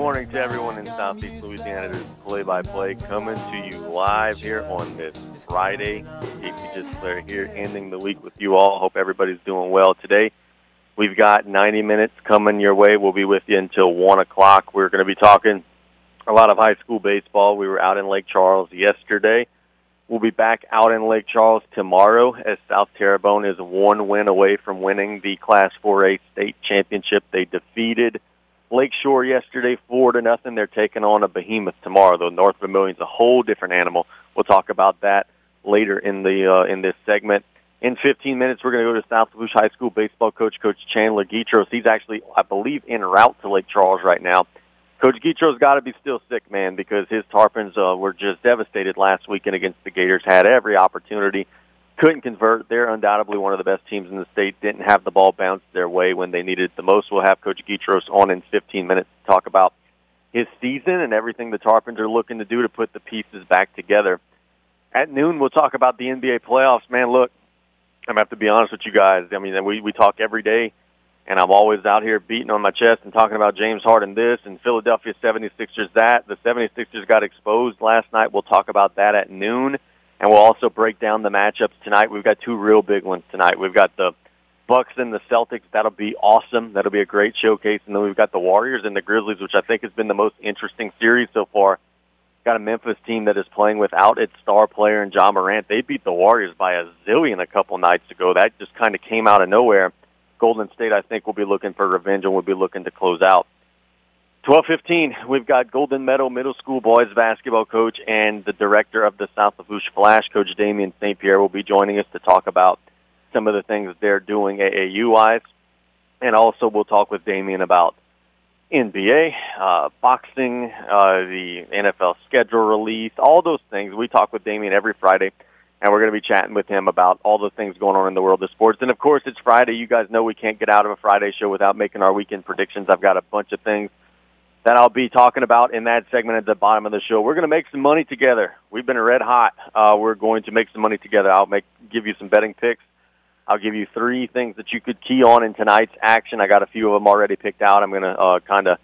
Morning to everyone in Southeast Louisiana. This is Play by Play coming to you live here on this Friday. Casey Gisler here, ending the week with you all. Hope everybody's doing well today. We've got 90 minutes coming your way. We'll be with you until 1 o'clock. We're going to be talking a lot of high school baseball. We were out in Lake Charles yesterday. We'll be back out in Lake Charles tomorrow as South Terrebonne is one win away from winning the Class 4A state championship. They defeated Lakeshore yesterday, four to nothing. They're taking on a behemoth tomorrow. Though North Vermilion's a whole different animal. We'll talk about that later in the uh, in this segment. In 15 minutes, we're going to go to South Lafourche High School baseball coach, Coach Chandler Guidroz. He's actually, I believe, en route to Lake Charles right now. Coach Guidroz got to be still sick, man, because his Tarpons uh, were just devastated last weekend against the Gators. Had every opportunity, couldn't convert. They're undoubtedly one of the best teams in the state. Didn't have the ball bounce their way when they needed it the most. We'll have Coach Guidroz on in 15 minutes to talk about his season and everything the Tarpons are looking to do to put the pieces back together. At noon, we'll talk about the NBA playoffs. Man, look, I'm gonna have to be honest with you guys. I mean, we we talk every day and I'm always out here beating on my chest and talking about James Harden this and Philadelphia 76ers that. The 76ers got exposed last night. We'll talk about that at noon, and we'll also break down the matchups tonight. We've got two real big ones tonight. We've got the Bucks and the Celtics. That'll be awesome. That'll be a great showcase. And then we've got the Warriors and the Grizzlies, which I think has been the most interesting series so far. Got a Memphis team that is playing without its star player and Ja Morant. They beat the Warriors by a zillion a couple nights ago. That just kind of came out of nowhere. Golden State, I think, will be looking for revenge and will be looking to close out. 12:15, we've got Golden Meadow Middle School boys basketball coach and the director of the South Lafourche Flash, Coach Damien St. Pierre, will be joining us to talk about some of the things they're doing AAU-wise, and also we'll talk with Damien about NBA, uh, boxing, uh, the NFL schedule release, all those things. We talk with Damien every Friday and we're going to be chatting with him about all the things going on in the world of sports. And of course, it's Friday. You guys know we can't get out of a Friday show without making our weekend predictions. I've got a bunch of things that I'll be talking about in that segment at the bottom of the show. We're going to make some money together. We've been red hot. Uh, we're going to make some money together. I'll make give you some betting picks. I'll give you three things that you could key on in tonight's action. I got a few of them already picked out. I'm going to uh, kind of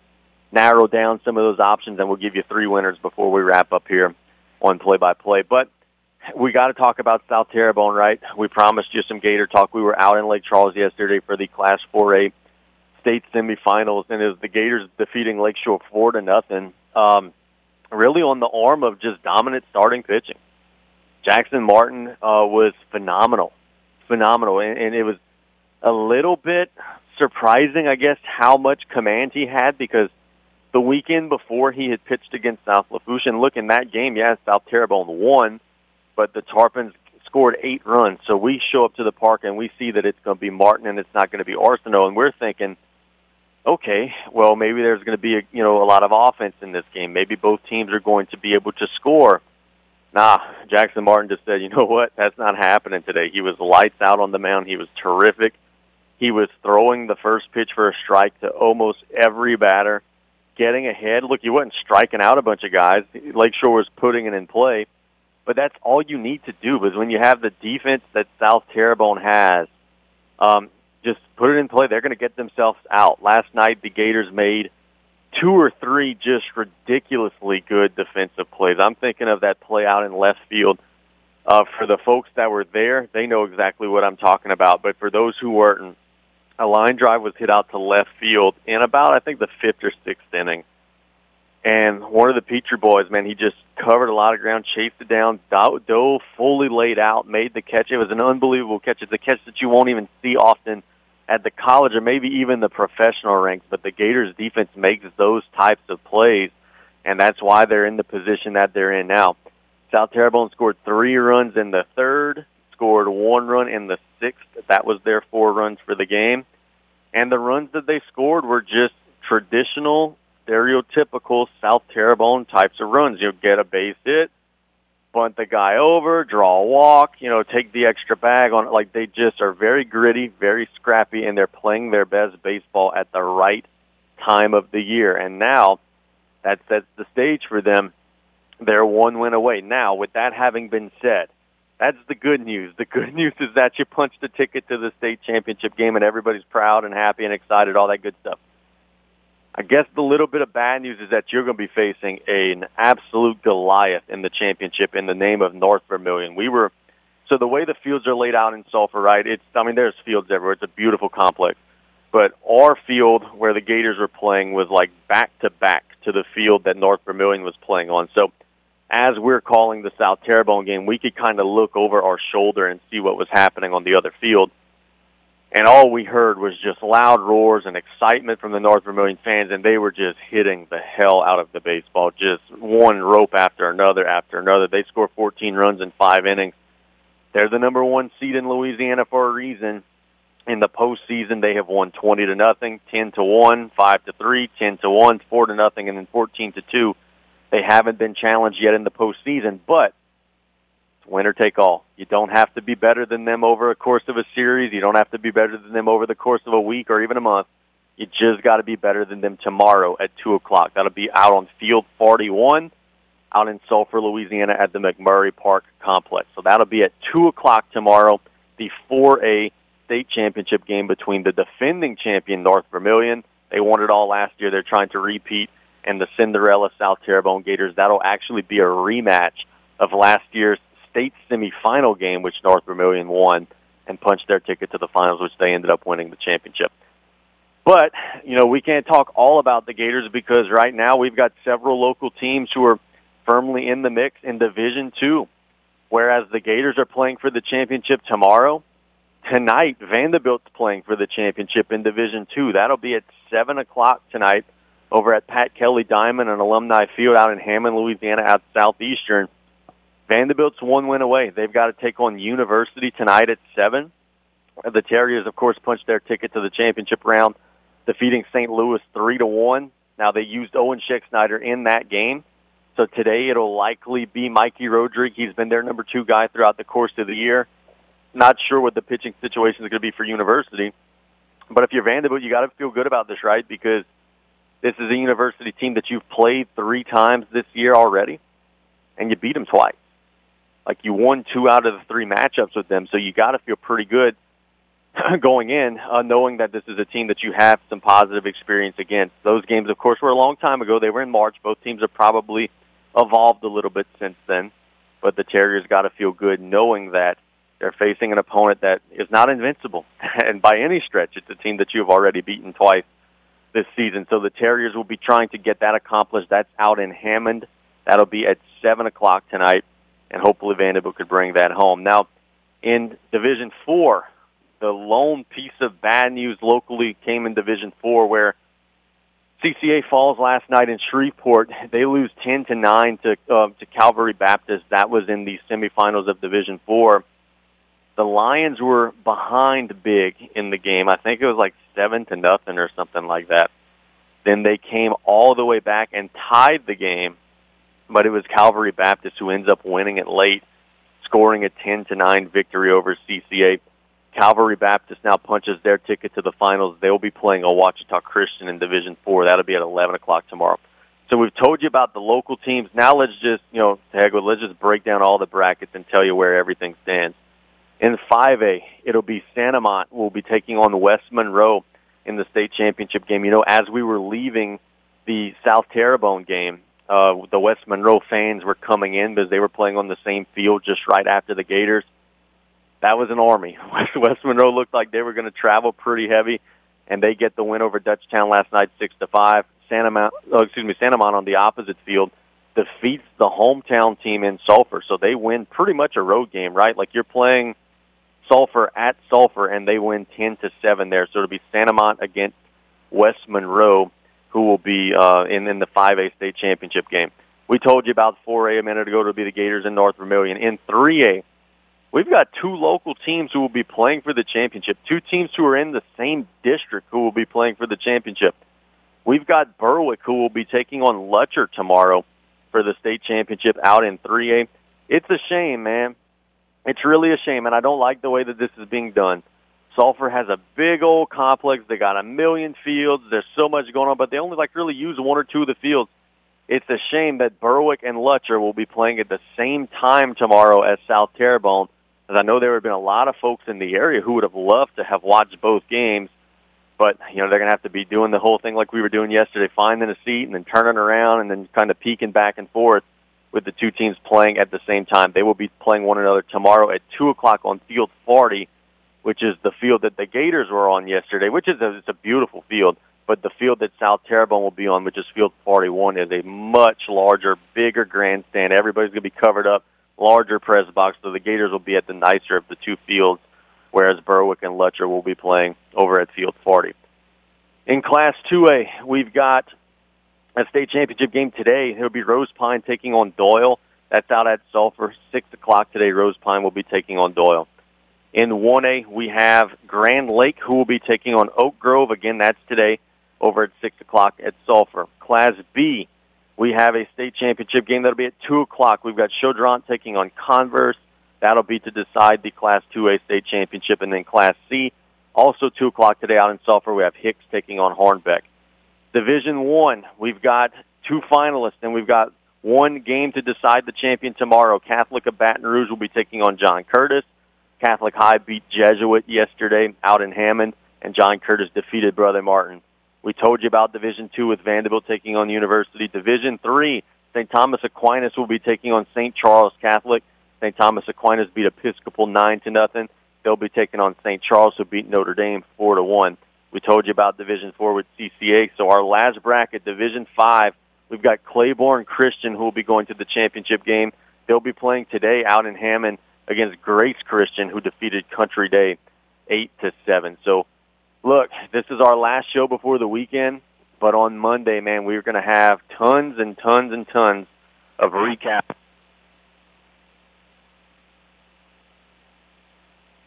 narrow down some of those options, and we'll give you three winners before we wrap up here on play by play. But we got to talk about South Terrebonne, right? We promised you some Gator talk. We were out in Lake Charles yesterday for the Class 4A state semifinals, and was the Gators defeating Lakeshore four to nothing. Um, really on the arm of just dominant starting pitching. Jackson Martin uh, was phenomenal, phenomenal, and, and it was a little bit surprising, I guess, how much command he had because the weekend before he had pitched against South Lafourche, and look in that game, yeah, South Terrebonne won but the Tarpons scored eight runs. So we show up to the park and we see that it's going to be Martin and it's not going to be Arsenault, and we're thinking, okay, well maybe there's going to be a, you know a lot of offense in this game. Maybe both teams are going to be able to score. Nah, Jackson Martin just said, you know what, that's not happening today. He was lights out on the mound. He was terrific. He was throwing the first pitch for a strike to almost every batter, getting ahead. Look, he wasn't striking out a bunch of guys. Lakeshore was putting it in play but that's all you need to do because when you have the defense that South Terrebonne has, um, just put it in play. They're going to get themselves out. Last night, the Gators made two or three just ridiculously good defensive plays. I'm thinking of that play out in left field. Uh, for the folks that were there, they know exactly what I'm talking about. But for those who weren't, a line drive was hit out to left field in about, I think, the fifth or sixth inning and one of the Petrie boys, man, he just covered a lot of ground, chased it down, dove fully laid out, made the catch. It was an unbelievable catch. It's a catch that you won't even see often at the college or maybe even the professional ranks. But the Gators defense makes those types of plays, and that's why they're in the position that they're in now. South Terrebonne scored three runs in the third, scored one run in the sixth. That was their four runs for the game. And the runs that they scored were just traditional stereotypical South Terrebonne types of runs. You get a base hit, bunt the guy over, draw a walk, you know, take the extra bag on it. Like they just are very gritty, very scrappy, and they're playing their best baseball at the right time of the year. And now that sets the stage for them. They're one win away. Now, with that having been said, that's the good news. The good news is that you punched a ticket to the state championship game and everybody's proud and happy and excited, all that good stuff I guess the little bit of bad news is that you're going to be facing an absolute Goliath in the championship in the name of North Vermilion. We were so the way the fields are laid out in Sulphur, right? It's I mean there's fields everywhere. It's a beautiful complex. But our field where the Gators were playing was like back to back to the field that North Vermilion was playing on. So as we're calling the South Terrebonne game, we could kind of look over our shoulder and see what was happening on the other field and all we heard was just loud roars and excitement from the North Vermilion fans, and they were just hitting the hell out of the baseball, just one rope after another after another. They scored 14 runs in five innings. They're the number one seed in Louisiana for a reason. In the postseason, they have won 20 to nothing, 10 to one, five to three, 10 to one, four to nothing, and then 14 to two. They haven't been challenged yet in the postseason, but winner take all. You don't have to be better than them over a course of a series. You don't have to be better than them over the course of a week or even a month. You just got to be better than them tomorrow at 2 o'clock. That'll be out on Field 41 out in Sulphur, Louisiana at the McMurry Park Complex. So that'll be at 2 o'clock tomorrow, the 4A state championship game between the defending champion North Vermilion. They won it all last year. They're trying to repeat. And the Cinderella South Terrebonne Gators. That'll actually be a rematch of last year's state semifinal game, which North Vermilion won and punched their ticket to the finals, which they ended up winning the championship. But, you know, we can't talk all about the Gators because right now we've got several local teams who are firmly in the mix in Division Two. Whereas the Gators are playing for the championship tomorrow, tonight Vanderbilt's playing for the championship in Division Two. That'll be at seven o'clock tonight over at Pat Kelly Diamond and Alumni Field out in Hammond, Louisiana, out Southeastern. Vanderbilt's one win away. They've got to take on University tonight at seven. The Terriers, of course, punched their ticket to the championship round, defeating St. Louis three to one. Now they used Owen Scheck in that game, so today it'll likely be Mikey Rodrigue. He's been their number two guy throughout the course of the year. Not sure what the pitching situation is going to be for University, but if you're Vanderbilt, you got to feel good about this, right? Because this is a University team that you've played three times this year already, and you beat them twice. Like you won two out of the three matchups with them, so you got to feel pretty good going in, uh, knowing that this is a team that you have some positive experience against. Those games, of course, were a long time ago. They were in March. Both teams have probably evolved a little bit since then, but the Terriers got to feel good knowing that they're facing an opponent that is not invincible, and by any stretch, it's a team that you have already beaten twice this season. So the Terriers will be trying to get that accomplished. That's out in Hammond. That'll be at seven o'clock tonight and hopefully Vanderbilt could bring that home. Now, in Division Four, the lone piece of bad news locally came in Division Four, where CCA falls last night in Shreveport. They lose ten to nine to uh, to Calvary Baptist. That was in the semifinals of Division Four. The Lions were behind big in the game. I think it was like seven to nothing or something like that. Then they came all the way back and tied the game but it was Calvary Baptist who ends up winning it late, scoring a 10 to 9 victory over CCA. Calvary Baptist now punches their ticket to the finals. They'll be playing a Ouachita Christian in Division Four. That'll be at 11 o'clock tomorrow. So we've told you about the local teams. Now let's just, you know, heck let's just break down all the brackets and tell you where everything stands. In 5A, it'll be St. Amant will be taking on West Monroe in the state championship game. You know, as we were leaving the South Terrebonne game, uh, the West Monroe fans were coming in because they were playing on the same field just right after the Gators. That was an army. West, Monroe looked like they were going to travel pretty heavy, and they get the win over Dutchtown last night, six to five. Santa Mount, oh, excuse me, St. Amant on the opposite field defeats the hometown team in Sulphur, so they win pretty much a road game, right? Like you're playing Sulphur at Sulphur, and they win ten to seven there. So it'll be St. Amant against West Monroe who will be uh, in in the 5A state championship game. We told you about 4A a minute ago. It'll be the Gators in North Vermilion. In 3A, we've got two local teams who will be playing for the championship. Two teams who are in the same district who will be playing for the championship. We've got Berwick who will be taking on Lutcher tomorrow for the state championship out in 3A. It's a shame, man. It's really a shame, and I don't like the way that this is being done. Sulphur has a big old complex. They got a million fields. There's so much going on, but they only like really use one or two of the fields. It's a shame that Berwick and Lutcher will be playing at the same time tomorrow as South Terrebonne, as I know there have been a lot of folks in the area who would have loved to have watched both games. But you know they're going to have to be doing the whole thing like we were doing yesterday, finding a seat and then turning around and then kind of peeking back and forth with the two teams playing at the same time. They will be playing one another tomorrow at two o'clock on Field 40, which is the field that the Gators were on yesterday, which is a, it's a beautiful field. But the field that South Terrebonne will be on, which is Field 41, is a much larger, bigger grandstand. Everybody's going to be covered up, larger press box, so the Gators will be at the nicer of the two fields, whereas Berwick and Lutcher will be playing over at Field 40. In Class 2A, we've got a state championship game today. It'll be Rose Pine taking on Doyle. That's out at Sulphur. 6 o'clock today, Rose Pine will be taking on Doyle. In 1A, we have Grand Lake, who will be taking on Oak Grove. Again, that's today over at 6 o'clock at Sulphur. Class B, we have a state championship game that'll be at 2 o'clock. We've got Choudrant taking on Converse. That'll be to decide the Class 2A state championship. And then Class C, also 2 o'clock today out in Sulphur, we have Hicks taking on Hornbeck. Division 1, we've got two finalists, and we've got one game to decide the champion tomorrow. Catholic of Baton Rouge will be taking on John Curtis. Catholic High beat Jesuit yesterday out in Hammond, and John Curtis defeated Brother Martin. We told you about Division Two with Vanderbilt taking on University. Division Three, St. Thomas Aquinas will be taking on St. Charles Catholic. St. Thomas Aquinas beat Episcopal nine to nothing. They'll be taking on St. Charles, who beat Notre Dame four to one. We told you about Division Four with CCA. So our last bracket, Division Five, we've got Claiborne Christian, who will be going to the championship game. They'll be playing today out in Hammond against Grace Christian, who defeated Country Day eight to seven. So look, this is our last show before the weekend, but on Monday, man, we're going to have tons and tons and tons of recap.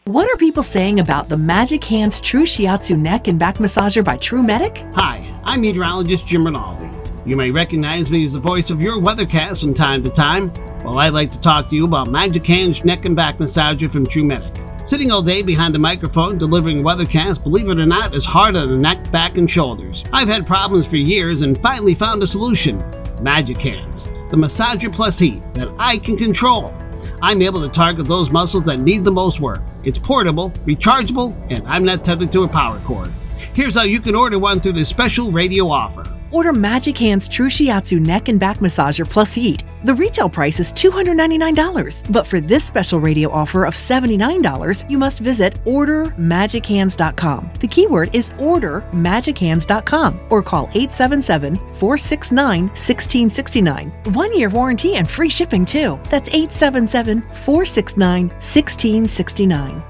What are people saying about the Magic Hands True Shiatsu Neck and Back Massager by True Medic? Hi, I'm meteorologist Jim Rinaldi. You may recognize me as the voice of your weathercast from time to time. Well, I'd like to talk to you about Magic Hands Neck and Back Massager from True Medic. Sitting all day behind the microphone delivering weathercasts, believe it or not, is hard on the neck, back, and shoulders. I've had problems for years and finally found a solution Magic Hands, the massager plus heat that I can control. I'm able to target those muscles that need the most work. It's portable, rechargeable, and I'm not tethered to a power cord. Here's how you can order one through this special radio offer. Order Magic Hands True Shiatsu Neck and Back Massager plus Heat. The retail price is $299, but for this special radio offer of $79, you must visit ordermagichands.com. The keyword is ordermagichands.com or call 877 469 1669. One year warranty and free shipping too. That's 877 469 1669.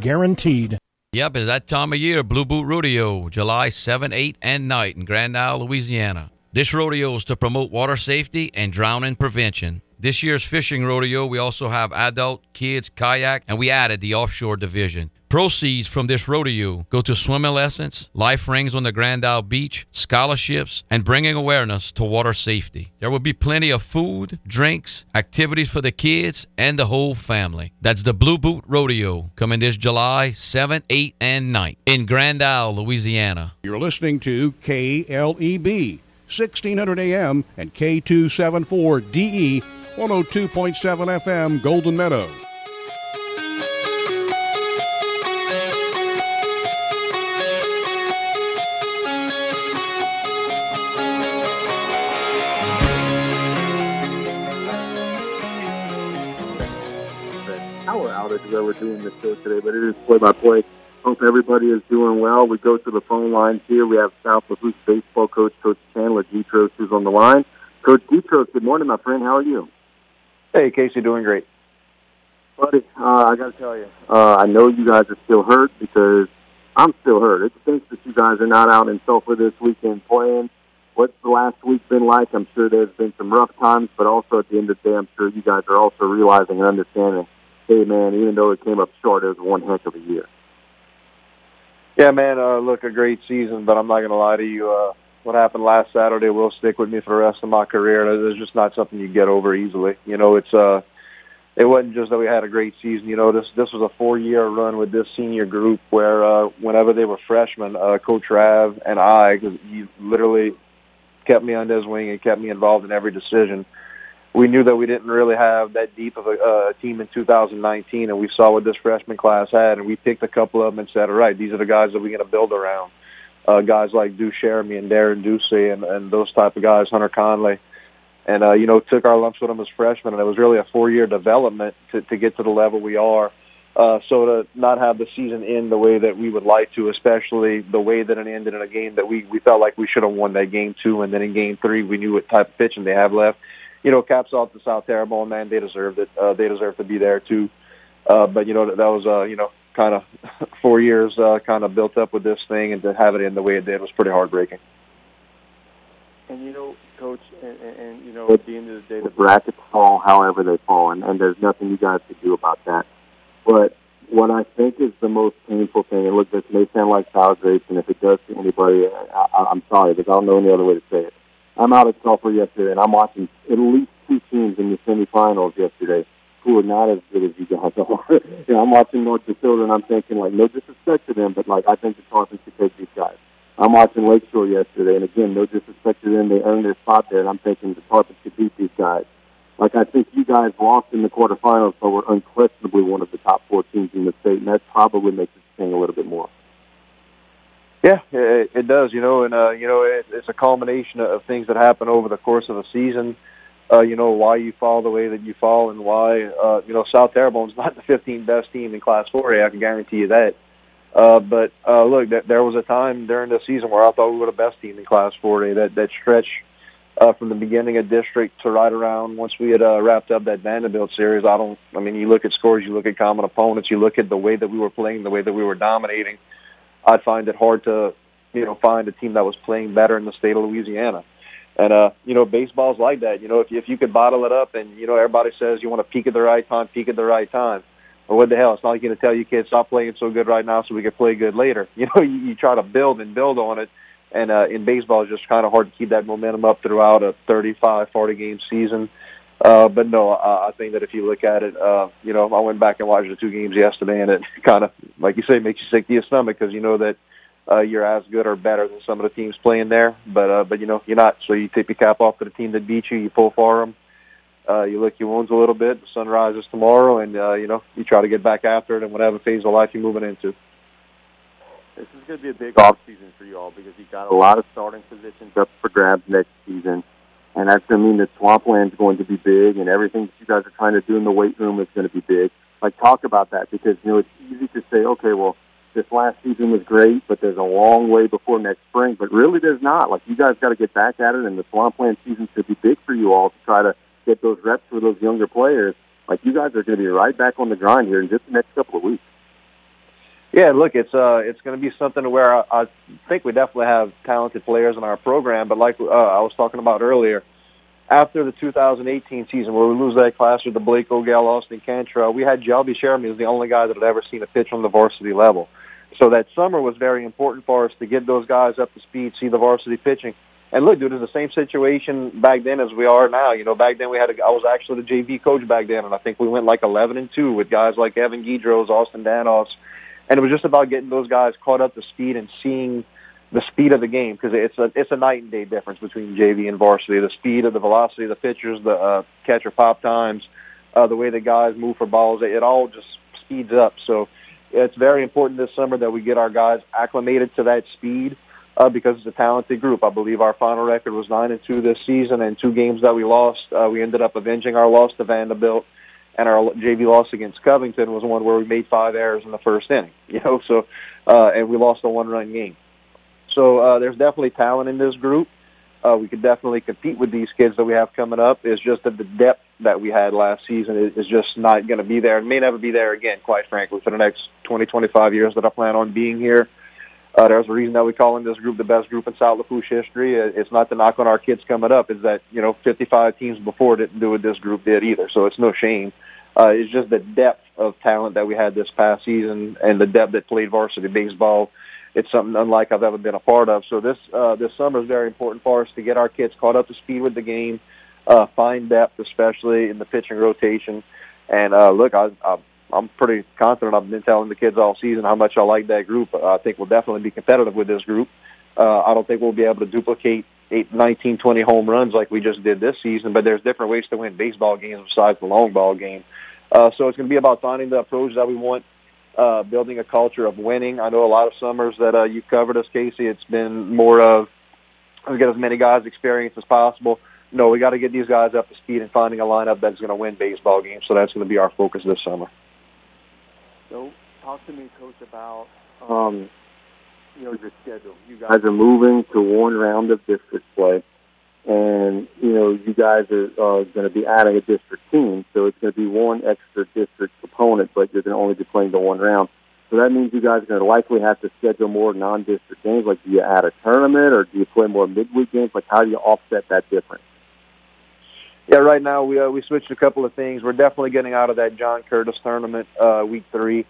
guaranteed. Yep, it's that time of year, Blue Boot Rodeo, July 7, 8, and night in Grand Isle, Louisiana. This rodeo is to promote water safety and drowning prevention. This year's fishing rodeo, we also have adult, kids, kayak, and we added the offshore division. Proceeds from this rodeo go to swimming lessons, life rings on the Grand Isle Beach, scholarships, and bringing awareness to water safety. There will be plenty of food, drinks, activities for the kids and the whole family. That's the Blue Boot Rodeo coming this July 7th, 8th, and 9th in Grand Isle, Louisiana. You're listening to KLEB, 1600 AM and K274DE, 102.7 FM, Golden Meadow. Where we're doing this show today, but it is play by play. Hope everybody is doing well. We go to the phone lines here. We have South Lafourche baseball coach, Coach Chandler Guidroz, who's on the line. Coach Guidroz, good morning, my friend. How are you? Hey, Casey, doing great. Buddy, uh, I got to tell you, uh, I know you guys are still hurt because I'm still hurt. It stinks that you guys are not out in Sulphur this weekend playing. What's the last week been like? I'm sure there's been some rough times, but also at the end of the day, I'm sure you guys are also realizing and understanding, hey, man, even though it came up short, it was one heck of a year. Yeah, man. Uh, look, a great season, but I'm not going to lie to you. Uh, what happened last Saturday will stick with me for the rest of my career. It's just not something you get over easily. You know, it's uh, it wasn't just that we had a great season. You know, this this was a four year run with this senior group where uh, whenever they were freshmen, uh, Coach Rav and I, because he literally kept me under his wing and kept me involved in every decision. We knew that we didn't really have that deep of a uh, team in 2019, and we saw what this freshman class had, and we picked a couple of them and said, "All right, these are the guys that we're going to build around." Uh, guys like Deuce Sheremy and Darren Ducey and, and those type of guys, Hunter Conley, and uh, you know took our lumps with them as freshmen, and it was really a four-year development to, to get to the level we are. Uh, so to not have the season end the way that we would like to, especially the way that it ended in a game that we we felt like we should have won that game two, and then in game three we knew what type of pitching they have left. You know, caps off to South Terrebonne, man, they deserved it. Uh, they deserve to be there too. Uh, but you know that, that was uh, you know kind of four years uh, kind of built up with this thing, and to have it end the way it did was pretty heartbreaking. And you know, Coach, and, and, and you know, at the end of the day, the brackets fall however they fall, and, and there's nothing you guys can do about that. But what I think is the most painful thing, and look, this may sound like sour grapes, and if it does to anybody, I, I, I'm sorry, because I don't know any other way to say it. I'm out at Sulphur yesterday, and I'm watching at least two teams in the semifinals yesterday who are not as good as you guys are. know, I'm watching North DeSoto, and I'm thinking, like, no disrespect to them, but, like, I think the Tarpons should take these guys. I'm watching Lakeshore yesterday, and again, no disrespect to them, they earned their spot there, and I'm thinking the Tarpons could beat these guys. Like, I think you guys lost in the quarterfinals, but were unquestionably one of the top four teams in the state, and that probably makes it sting a little bit more. Yeah, it, it does. You know, and uh, you know, it, it's a culmination of things that happen over the course of a season. Uh, you know why you fall the way that you fall, and why uh, you know South Terrebonne's not the 15th best team in Class 4A. I can guarantee you that. Uh, but uh, look, th- there was a time during the season where I thought we were the best team in Class 4A. That that stretch uh, from the beginning of district to right around once we had uh, wrapped up that Vanderbilt series. I don't. I mean, you look at scores, you look at common opponents, you look at the way that we were playing, the way that we were dominating. I'd find it hard to, you know, find a team that was playing better in the state of Louisiana. And uh, you know, baseball's like that. You know, if if you could bottle it up, and you know, everybody says you want to peak at the right time, peak at the right time. Well, what the hell? It's not like you're to tell you kids stop playing so good right now so we can play good later. You know, you, you try to build and build on it. And uh, in baseball, it's just kind of hard to keep that momentum up throughout a 35, 40 game season. But no, uh, I think that if you look at it, uh, you know, I went back and watched the two games yesterday, and it kind of, like you say, makes you sick to your stomach because you know that uh, you're as good or better than some of the teams playing there. But uh, but you know, you're not. So you tip your cap off to the team that beat you. You pull for them. Uh, you lick your wounds a little bit. The sun rises tomorrow, and uh, you know you try to get back after it in whatever phase of life you're moving into. This is going to be a big off season for you all because you got a lot of starting positions up for grabs next season, and that's going to mean that swampland's going to be big, and everything that you guys are trying to do in the weight room is going to be big. Like talk about that because you know it's easy to say, okay, well this last season was great, but there's a long way before next spring. But really, there's not. Like you guys got to get back at it, and the swampland season should be big for you all to try to get those reps for those younger players. Like you guys are going to be right back on the grind here in just the next couple of weeks. Yeah, look, it's uh, it's going to be something where I, I think we definitely have talented players in our program. But like uh, I was talking about earlier, after the 2018 season where we lose that class with the Blake O'Gall, Austin Cantrell, we had Jelby Sherman as the only guy that had ever seen a pitch on the varsity level. So that summer was very important for us to get those guys up to speed, see the varsity pitching. And look, dude, it's the same situation back then as we are now. You know, back then we had a, I was actually the JV coach back then, and I think we went like 11 and two with guys like Evan Guidros, Austin Danos, and it was just about getting those guys caught up to speed and seeing the speed of the game because it's a it's a night and day difference between JV and varsity. The speed of the velocity of the pitchers, the uh, catcher pop times, uh, the way the guys move for balls, it, it all just speeds up. So it's very important this summer that we get our guys acclimated to that speed uh, because it's a talented group. I believe our final record was nine and two this season, and two games that we lost, uh, we ended up avenging our loss to Vanderbilt, and our JV loss against Covington was one where we made five errors in the first inning. You know, so uh, and we lost a one-run game. So uh, there's definitely talent in this group. Uh, we could definitely compete with these kids that we have coming up. It's just that the depth that we had last season is, is just not going to be there. It may never be there again, quite frankly, for the next 20, 25 years that I plan on being here. Uh, there's a reason that we call in this group the best group in South Lafourche history. It's not to knock on our kids coming up. It's that you know 55 teams before didn't do what this group did either. So it's no shame. Uh, it's just the depth of talent that we had this past season and the depth that played varsity baseball it's something unlike I've ever been a part of. So this uh, this summer is very important for us to get our kids caught up to speed with the game, uh, find depth, especially in the pitching rotation. And uh, look, I, I, I'm pretty confident. I've been telling the kids all season how much I like that group. I think we'll definitely be competitive with this group. Uh, I don't think we'll be able to duplicate eight, 19, 20 home runs like we just did this season, but there's different ways to win baseball games besides the long ball game. Uh, so it's going to be about finding the approach that we want uh, building a culture of winning. I know a lot of summers that uh, you've covered us, Casey. It's been more of we get as many guys experience as possible. No, we got to get these guys up to speed and finding a lineup that's going to win baseball games. So that's going to be our focus this summer. So, talk to me, coach, about um, you know your schedule. You guys are moving to one round of district play and you know you guys are uh, going to be adding a district team, so it's going to be one extra district opponent, but you're going to only be playing the one round. So that means you guys are going to likely have to schedule more non-district games. Like, do you add a tournament, or do you play more midweek games? Like, how do you offset that difference? Yeah, right now we uh, we switched a couple of things. We're definitely getting out of that John Curtis tournament uh, week three.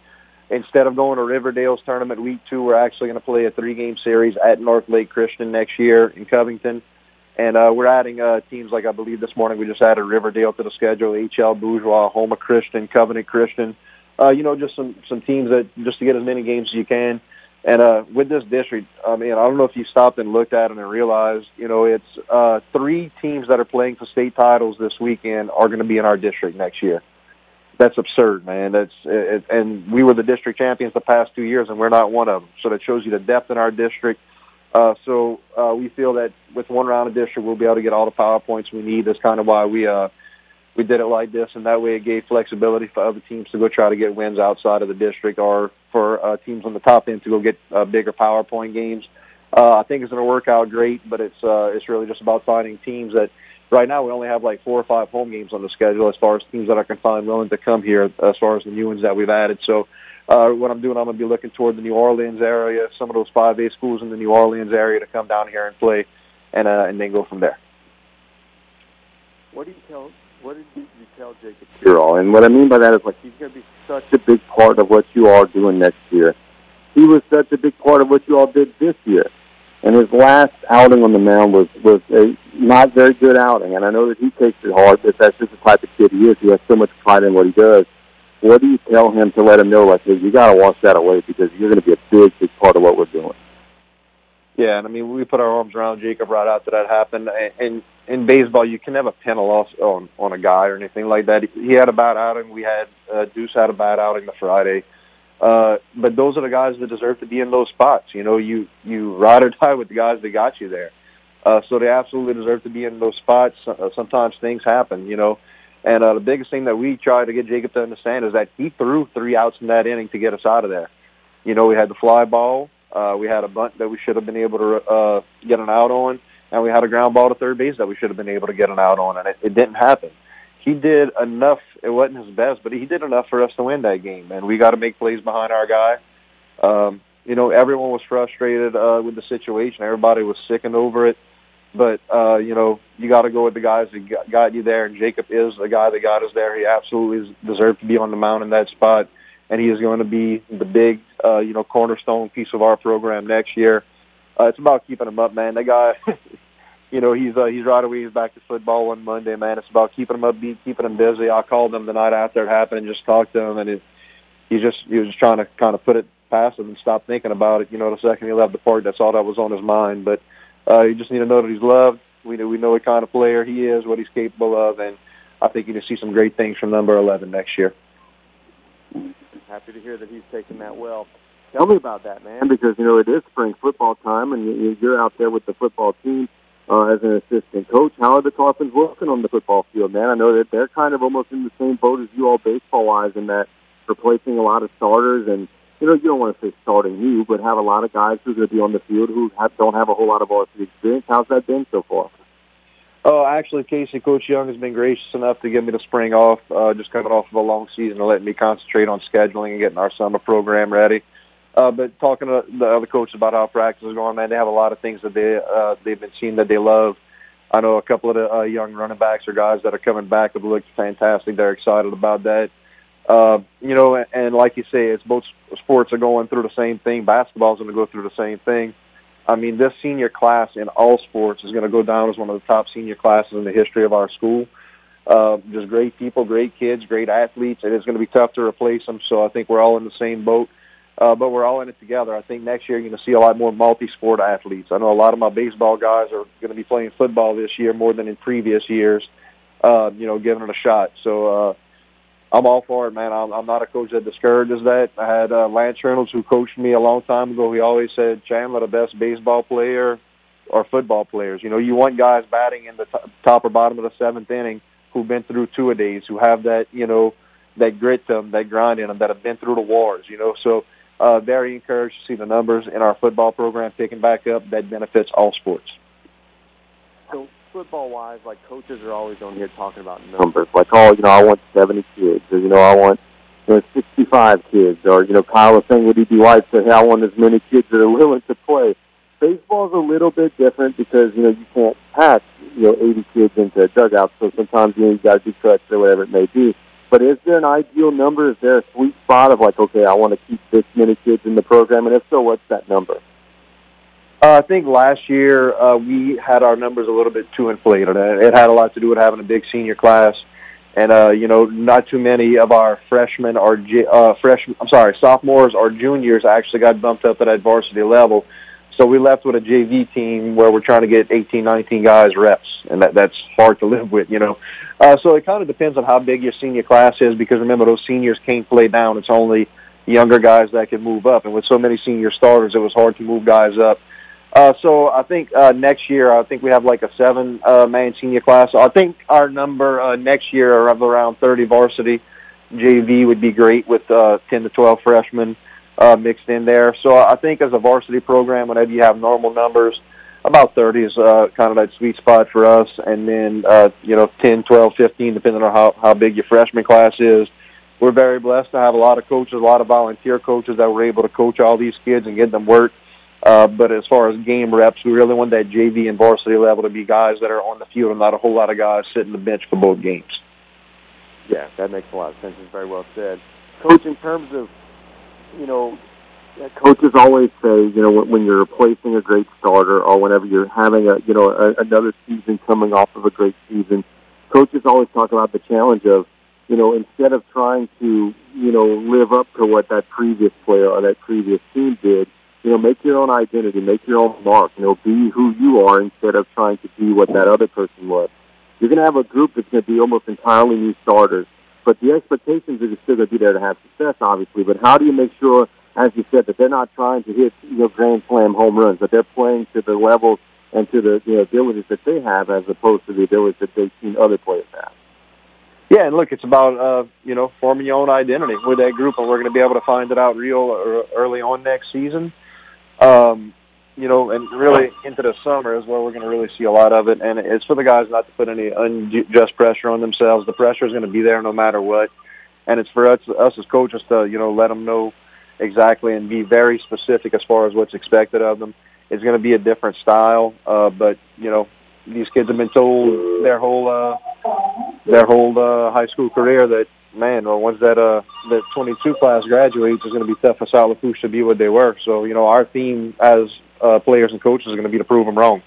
Instead of going to Riverdale's tournament week two, we're actually going to play a three-game series at Northlake Christian next year in Covington. And uh, we're adding uh, teams like I believe this morning we just added Riverdale to the schedule, HL Bourgeois, Houma Christian, Covenant Christian. Uh, you know, just some some teams that just to get as many games as you can. And uh, with this district, I mean, I don't know if you stopped and looked at it and realized, you know, it's uh, three teams that are playing for state titles this weekend are going to be in our district next year. That's absurd, man. That's it, and we were the district champions the past two years, and we're not one of them. So that shows you the depth in our district uh, so uh, we feel that with one round of district, we'll be able to get all the power points we need. That's kind of why we uh, we did it like this, and that way it gave flexibility for other teams to go try to get wins outside of the district, or for uh, teams on the top end to go get uh, bigger PowerPoint games. Uh, I think it's going to work out great, but it's uh, it's really just about finding teams that. Right now, we only have like four or five home games on the schedule as far as teams that I can find willing to come here, as far as the new ones that we've added. So uh, what I'm doing, I'm going to be looking toward the New Orleans area, some of those 5A schools in the New Orleans area to come down here and play, and uh, and then go from there. What do you tell? What did you, you tell Jacob Kirall? And what I mean by that is like he's going to be such a big part of what you are doing next year. He was such a big part of what you all did this year. And his last outing on the mound was was a not very good outing. And I know that he takes it hard, but that's just the type of kid he is. He has so much pride in what he does what do you tell him to let him know, like, hey, you got to wash that away because you're going to be a big, big part of what we're doing? Yeah, and I mean, we put our arms around Jacob right after that happened. And in baseball, you can never pin a loss on on a guy or anything like that. He had a bad outing. We had uh, Deuce had a bad outing the Friday. Uh, but those are the guys that deserve to be in those spots. You know, you you ride or die with the guys that got you there. Uh, so they absolutely deserve to be in those spots. Uh, sometimes things happen. You know, and uh, the biggest thing that we try to get Jacob to understand is that he threw three outs in that inning to get us out of there. You know, we had the fly ball, uh, we had a bunt that we should have been able to uh, get an out on, and we had a ground ball to third base that we should have been able to get an out on, and it, it didn't happen. He did enough. It wasn't his best, but he did enough for us to win that game, and we got to make plays behind our guy. Um, you know, everyone was frustrated uh, with the situation. Everybody was sickened over it. But uh, you know, you got to go with the guys that got, got you there, and Jacob is the guy that got us there. He absolutely deserved to be on the mound in that spot, and he is going to be the big, uh, you know, cornerstone piece of our program next year. Uh, it's about keeping him up, man. That guy, you know, he's uh, he's right away. He's back to football one Monday, man. It's about keeping him upbeat, keeping him busy. I called him the night after it happened and just talked to him, and it, he just he was just trying to kind of put it past him and stop thinking about it. You know, the second he left the park, that's all that was on his mind. But uh, you just need to know that he's loved. We know we know what kind of player he is, what he's capable of, and I think you're going to see some great things from number 11 next year. Happy to hear that he's taking that well. Tell me about that, man, because you know it is spring football time, and you're out there with the football team uh, as an assistant coach. How are the Dolphins working on the football field, man? I know that they're kind of almost in the same boat as you all baseball-wise, in that replacing a lot of starters and you know, you don't want to say starting new, but have a lot of guys who are going to be on the field who have, don't have a whole lot of varsity experience. How's that been so far? Oh, actually, Casey, Coach Young has been gracious enough to give me the spring off, uh, just coming off of a long season and letting me concentrate on scheduling and getting our summer program ready. Uh, but talking to the other coaches about how practice is going, man, they have a lot of things that they uh, they've been seeing that they love. I know a couple of the uh, young running backs or guys that are coming back have looked fantastic. They're excited about that. Uh, you know, and like you say, it's both sports are going through the same thing. Basketball is going to go through the same thing. I mean, this senior class in all sports is going to go down as one of the top senior classes in the history of our school. Uh, just great people, great kids, great athletes, and it's going to be tough to replace them. So I think we're all in the same boat, uh, but we're all in it together. I think next year you're going to see a lot more multi-sport athletes. I know a lot of my baseball guys are going to be playing football this year more than in previous years. Uh, you know, giving it a shot. So. Uh, I'm all for it, man. I'm, I'm not a coach that discourages that. I had uh, Lance Reynolds, who coached me a long time ago. He always said, Chandler, the best baseball player or football players. You know, you want guys batting in the t- top or bottom of the seventh inning who've been through two a days, who have that, you know, that grit to them, that grind in them, that have been through the wars. You know, so uh, very encouraged to see the numbers in our football program picking back up. That benefits all sports football wise, like coaches are always on here talking about numbers. Like, oh, you know, I want 70 kids, or you know, I want you know 65 kids, or you know, Kyle was saying with E.D. White said, hey, I want as many kids that are willing to play. Baseball's a little bit different because you know you can't pack you know 80 kids into a dugout, so sometimes you know you got to do cuts or whatever it may be. But is there an ideal number? Is there a sweet spot of like, okay, I want to keep this many kids in the program, and if so, what's that number? Uh, I think last year uh, we had our numbers a little bit too inflated. It had a lot to do with having a big senior class, and uh, you know, not too many of our freshmen or uh, freshmen. I'm sorry, sophomores or juniors actually got bumped up to that varsity level. So we left with a JV team where we're trying to get 18, 19 guys reps, and that that's hard to live with, you know. Uh, so it kind of depends on how big your senior class is, because remember those seniors can't play down. It's only younger guys that can move up, and with so many senior starters, it was hard to move guys up uh, so I think uh, next year, I think we have like a seven uh, man senior class. So I think our number uh, next year of around 30 varsity JV would be great with uh, 10 to 12 freshmen uh, mixed in there. So I think as a varsity program, whenever you have normal numbers, about 30 is uh, kind of that sweet spot for us. And then, uh, you know, 10, 12, 15, depending on how, how big your freshman class is. We're very blessed to have a lot of coaches, a lot of volunteer coaches that were able to coach all these kids and get them work uh, but as far as game reps, we really want that JV and varsity level to be guys that are on the field and not a whole lot of guys sitting the bench for both games. Yeah, that makes a lot of sense. It's very well said. Coach, in terms of, you know, coaches always say, you know, when you're replacing a great starter or whenever you're having a, you know, a, another season coming off of a great season, coaches always talk about the challenge of, you know, instead of trying to, you know, live up to what that previous player or that previous team did, you know, make your own identity, make your own mark. You know, be who you are instead of trying to be what that other person was. You're going to have a group that's going to be almost entirely new starters, but the expectations are still going to be there to have success, obviously. But how do you make sure, as you said, that they're not trying to hit you know grand slam home runs, that they're playing to the levels and to the you abilities that they have, as opposed to the abilities that they've seen other players have. Yeah, and look, it's about uh, you know forming your own identity with that group, and we're going to be able to find it out real early on next season. Um, you know, and really into the summer is where we're going to really see a lot of it. And it's for the guys not to put any unjust pressure on themselves. The pressure is going to be there no matter what. And it's for us, us as coaches to, you know, let them know exactly and be very specific as far as what's expected of them. It's going to be a different style, uh, but, you know, these kids have been told their whole uh, their whole uh, high school career that man, well, once that uh that 22 class graduates, it's going to be tough for South Lafourche to be what they were. So you know, our theme as uh, players and coaches is going to be to prove them wrong.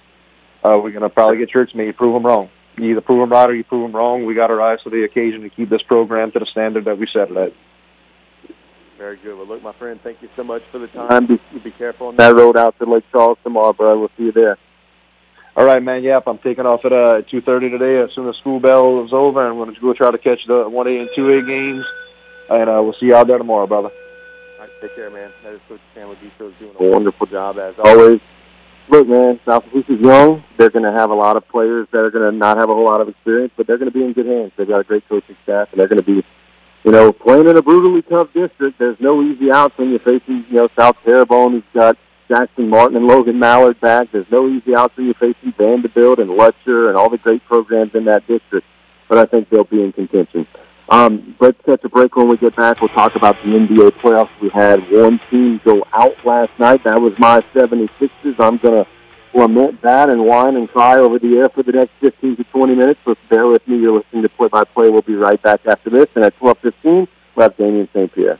Uh, we're going to probably get shirts made, prove them wrong. You either prove them right or you prove them wrong. We got to rise to the occasion to keep this program to the standard that we set it at. Very good. Well, look, my friend, thank you so much for the time. time. Be, Be careful on that road out to Lake Charles tomorrow, bro. We'll see you there. All right, man. Yep, I'm taking off at uh, 2:30 today. As soon as school bell is over, I'm going to go try to catch the 1A and 2A games, and uh, we'll see you out there tomorrow, brother. All right, take care, man. That is Coach Chandler Guidroz doing A wonderful job as Always. Look, man, South Lafourche is young. They're going to have a lot of players that are going to not have a whole lot of experience, but they're going to be in good hands. They've got a great coaching staff, and they're going to be, you know, playing in a brutally tough district. There's no easy outs when you're facing, you know, South Terrebonne, who's got Jackson Martin and Logan Mallard back. There's no easy outs when you're facing Vanderbilt and Lutcher and all the great programs in that district. But I think they'll be in contention. Um, let's catch a break when we get back. We'll talk about the NBA playoffs. We had one team go out last night. That was my 76ers. I'm going to lament that and whine and cry over the air for the next 15 to 20 minutes. So bear with me. You're listening to Play by Play. We'll be right back after this. And at 12:15, we'll have Damien St. Pierre.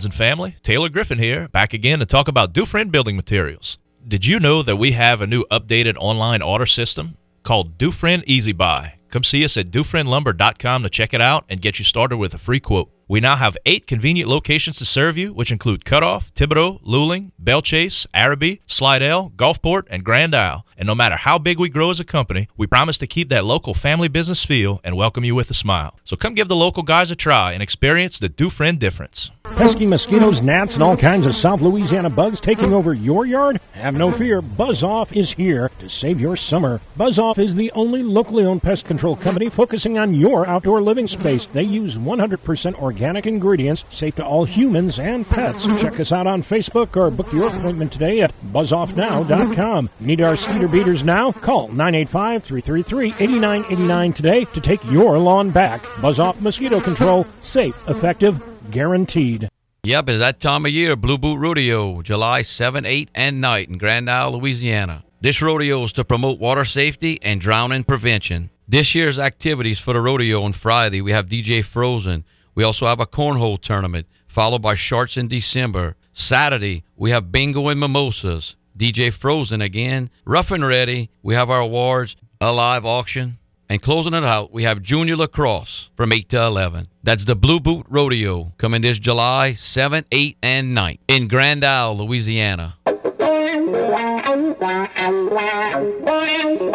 and family. Taylor Griffin here, back again to talk about Dufresne Building Materials. Did you know that we have a new updated online order system called Dufresne Easy Buy? Come see us at DufresneLumber.com to check it out and get you started with a free quote. We now have eight convenient locations to serve you, which include Cutoff, Thibodaux, Luling, Belchase, Arabi, Slidell, Gulfport, and Grand Isle. And no matter how big we grow as a company, we promise to keep that local family business feel and welcome you with a smile. So come give the local guys a try and experience the Dufresne difference. Pesky mosquitoes, gnats, and all kinds of South Louisiana bugs taking over your yard? Have no fear, Buzz Off is here to save your summer. Buzz Off is the only locally owned pest control company focusing on your outdoor living space. They use 100% organic ingredients, safe to all humans and pets. Check us out on Facebook or book your appointment today at buzzoffnow.com. Need our cedar beaters now? Call 985 333 8989 today to take your lawn back. Buzz Off Mosquito Control, safe, effective, guaranteed. Yep, it's that time of year, Blue Boot Rodeo, July 7, 8, and night in Grand Isle, Louisiana. This rodeo is to promote water safety and drowning prevention. This year's activities for the rodeo on Friday, we have DJ Frozen. We also have a cornhole tournament, followed by shorts in December. Saturday, we have bingo and mimosas. DJ Frozen again. Rough and ready, we have our awards, a live auction, and closing it out, we have junior lacrosse from 8 to 11. That's the Blue Boot Rodeo coming this July 7, 8, and 9 in Grand Isle, Louisiana.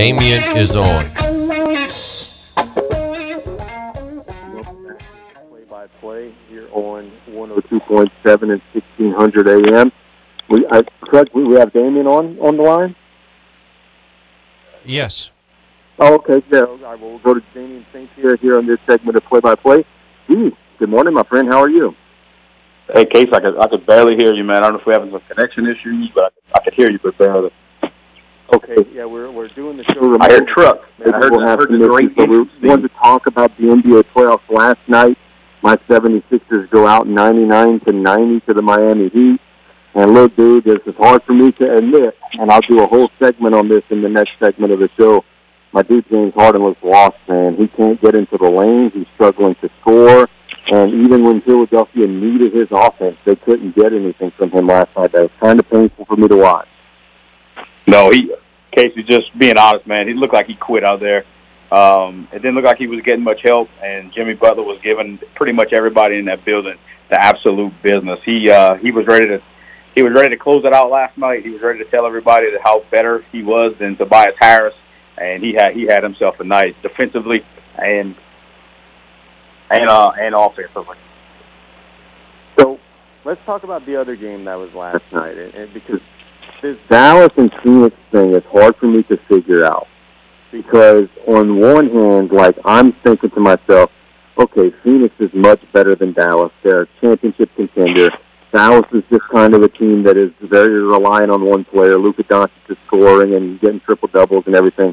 Damien is on. Play by play here on 102.7 and 1600 AM. We, I, correct, we we have Damien on, on the line? Yes. Oh, okay. Yeah. All right, well, we'll go to Damien St. Pierre here on this segment of Play by Play. Steve, good morning, my friend. How are you? Hey, Case, I could I could barely hear you, man. I don't know if we're having some connection issues, but I could, I could hear you, but barely. Okay, yeah, we're we're doing the show. I heard truck. Man, I heard, we'll I heard the great so we wanted to talk about the NBA playoffs last night. My 76ers go out 99 to 90 to the Miami Heat. And look, dude, this is hard for me to admit, and I'll do a whole segment on this in the next segment of the show. My dude James Harden looks lost, man. He can't get into the lanes. He's struggling to score. And even when Philadelphia needed his offense, they couldn't get anything from him last night. That was kind of painful for me to watch. No, he Casey just being honest, man. He looked like he quit out there. Um, it didn't look like he was getting much help, and Jimmy Butler was giving pretty much everybody in that building the absolute business. He uh, he was ready to he was ready to close it out last night. He was ready to tell everybody that how better he was than Tobias Harris, and he had he had himself a night defensively and and uh, and offensively. So let's talk about the other game that was last night, and, and because this Dallas and Phoenix thing is hard for me to figure out. Because on one hand, like I'm thinking to myself, okay, Phoenix is much better than Dallas. They're a championship contender. Dallas is just kind of a team that is very reliant on one player. Luka Doncic is scoring and getting triple doubles and everything.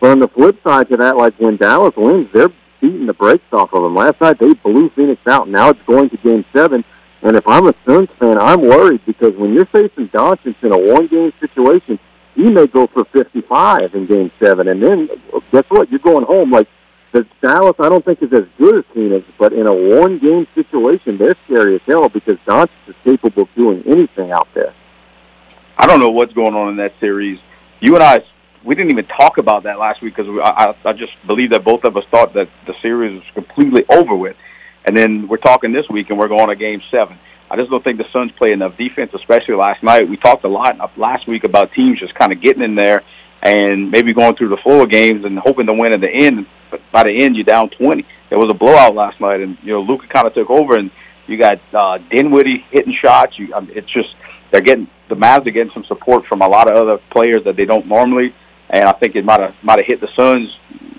But on the flip side to that, like when Dallas wins, they're beating the brakes off of them. Last night they blew Phoenix out. Now it's going to Game Seven. And if I'm a Suns fan, I'm worried because when you're facing Doncic in a one-game situation, he may go for 55 in Game Seven, and then guess what? You're going home. Like the Dallas, I don't think is as good as Phoenix, but in a one-game situation, they're scary as hell because Doncic is capable of doing anything out there. I don't know what's going on in that series. You and I, we didn't even talk about that last week because I, I just believe that both of us thought that the series was completely over with. And then we're talking this week, and we're going to Game Seven. I just don't think the Suns play enough defense, especially last night. We talked a lot last week about teams just kind of getting in there and maybe going through the flow of games and hoping to win at the end. But by the end, you're down 20. There was a blowout last night, and you know Luka kind of took over, and you got uh, Dinwiddie hitting shots. You, um, it's just they're getting the Mavs are getting some support from a lot of other players that they don't normally, and I think it might have might have hit the Suns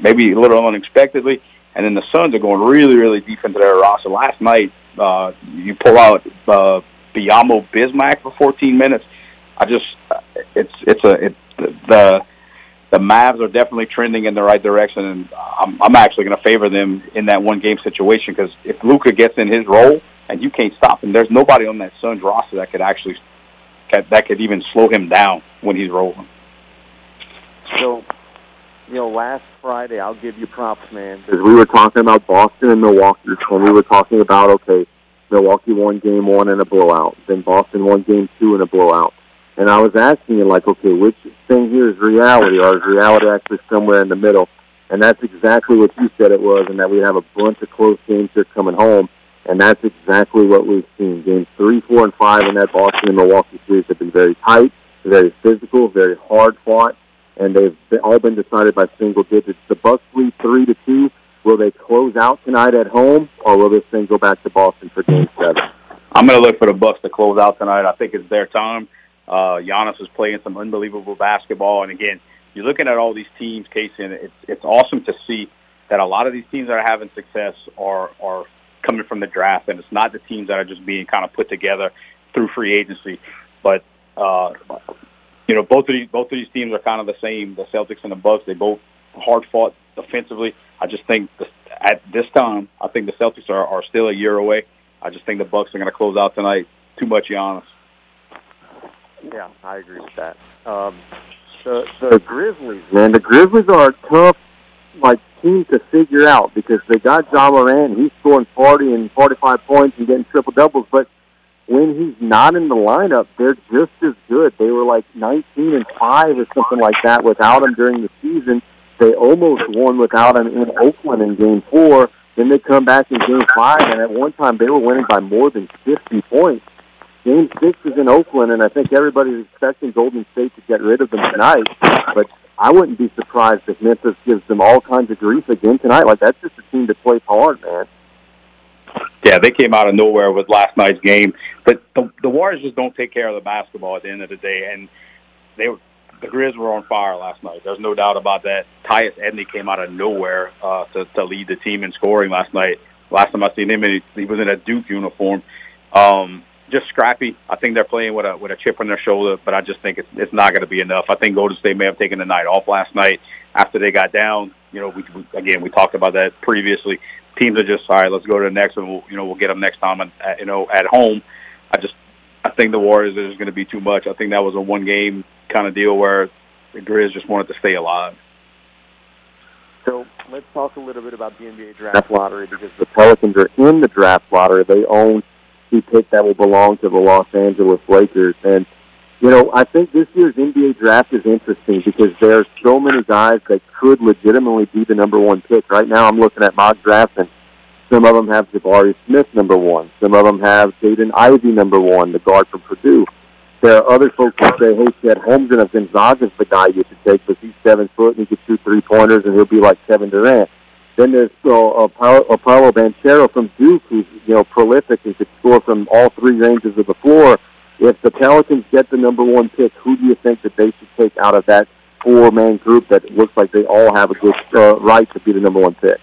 maybe a little unexpectedly. And then the Suns are going really, really deep into their roster. Last night, uh, you pull out uh, Biyombo Bismack for 14 minutes. I just, it's it's a it, the the Mavs are definitely trending in the right direction, and I'm, I'm actually going to favor them in that one game situation because if Luka gets in his role and you can't stop him, there's nobody on that Suns roster that could actually that could even slow him down when he's rolling. So, you know, last Friday, I'll give you props, man, because we were talking about Boston and Milwaukee, and we were talking about okay, Milwaukee won game one in a blowout, then Boston won game two in a blowout. And I was asking you, like, okay, which thing here is reality, or is reality actually somewhere in the middle? And that's exactly what you said it was, and that we have a bunch of close games here coming home. And that's exactly what we've seen. Games three, four, and five in that Boston and Milwaukee series have been very tight, very physical, very hard fought, and they've all been decided by single digits. The Bucks lead three to two. Will they close out tonight at home, or will this thing go back to Boston for Game Seven? I'm going to look for the Bucks to close out tonight. I think it's their time. Uh, Giannis is playing some unbelievable basketball, and again, you're looking at all these teams, Casey, and it's it's awesome to see that a lot of these teams that are having success are are coming from the draft, and it's not the teams that are just being kind of put together through free agency. But uh, you know, both of these both of these teams are kind of the same. The Celtics and the Bucks, they both hard fought defensively. I just think at this time, I think the Celtics are, are still a year away. I just think the Bucks are going to close out tonight. Too much Giannis. Yeah, I agree with that. Um, the the Grizzlies, man, the Grizzlies are a tough like team to figure out because they got Ja Morant. He's scoring forty and forty five points and getting triple doubles, but when he's not in the lineup, they're just as good. They were like nineteen and five or something like that without him during the season. They almost won without him in Oakland in Game Four. Then they come back in Game Five, and at one time they were winning by more than fifty points. Game six is in Oakland, and I think everybody's expecting Golden State to get rid of them tonight. But I wouldn't be surprised if Memphis gives them all kinds of grief again tonight. Like that's just a team that plays hard, man. Yeah, they came out of nowhere with last night's game, but the, the Warriors just don't take care of the basketball at the end of the day, and they were the Grizz were on fire last night. There's no doubt about that. Tyus Edney came out of nowhere uh, to, to lead the team in scoring last night. Last time I seen him, he, he was in a Duke uniform. Um, just scrappy. I think they're playing with a with a chip on their shoulder, but I just think it's it's not going to be enough. I think Golden State may have taken the night off last night after they got down. You know, we, we again we talked about that previously. Teams are just all right. Let's go to the next one. We'll, you know, we'll get them next time. And uh, you know, at home, I just I think the Warriors is going to be too much. I think that was a one game kind of deal where the Grizz just wanted to stay alive. So let's talk a little bit about the NBA draft lottery because the Pelicans are in the draft lottery. They own the pick that will belong to the Los Angeles Lakers. And, you know, I think this year's NBA draft is interesting because there are so many guys that could legitimately be the number one pick. Right now, I'm looking at mock drafts, and some of them have Jabari Smith number one. Some of them have Jaden Ivey number one, the guard from Purdue. There are other folks who say, hey, Chet Holmgren of Gonzaga's the guy you should take because he's seven foot and he can shoot three pointers and he'll be like Kevin Durant Then there's uh, Paolo, Paolo Banchero from Duke, who's you know prolific and could score from all three ranges of the floor. If the Pelicans get the number one pick, who do you think that they should take out of that four-man group that looks like they all have a good uh, right to be the number one pick?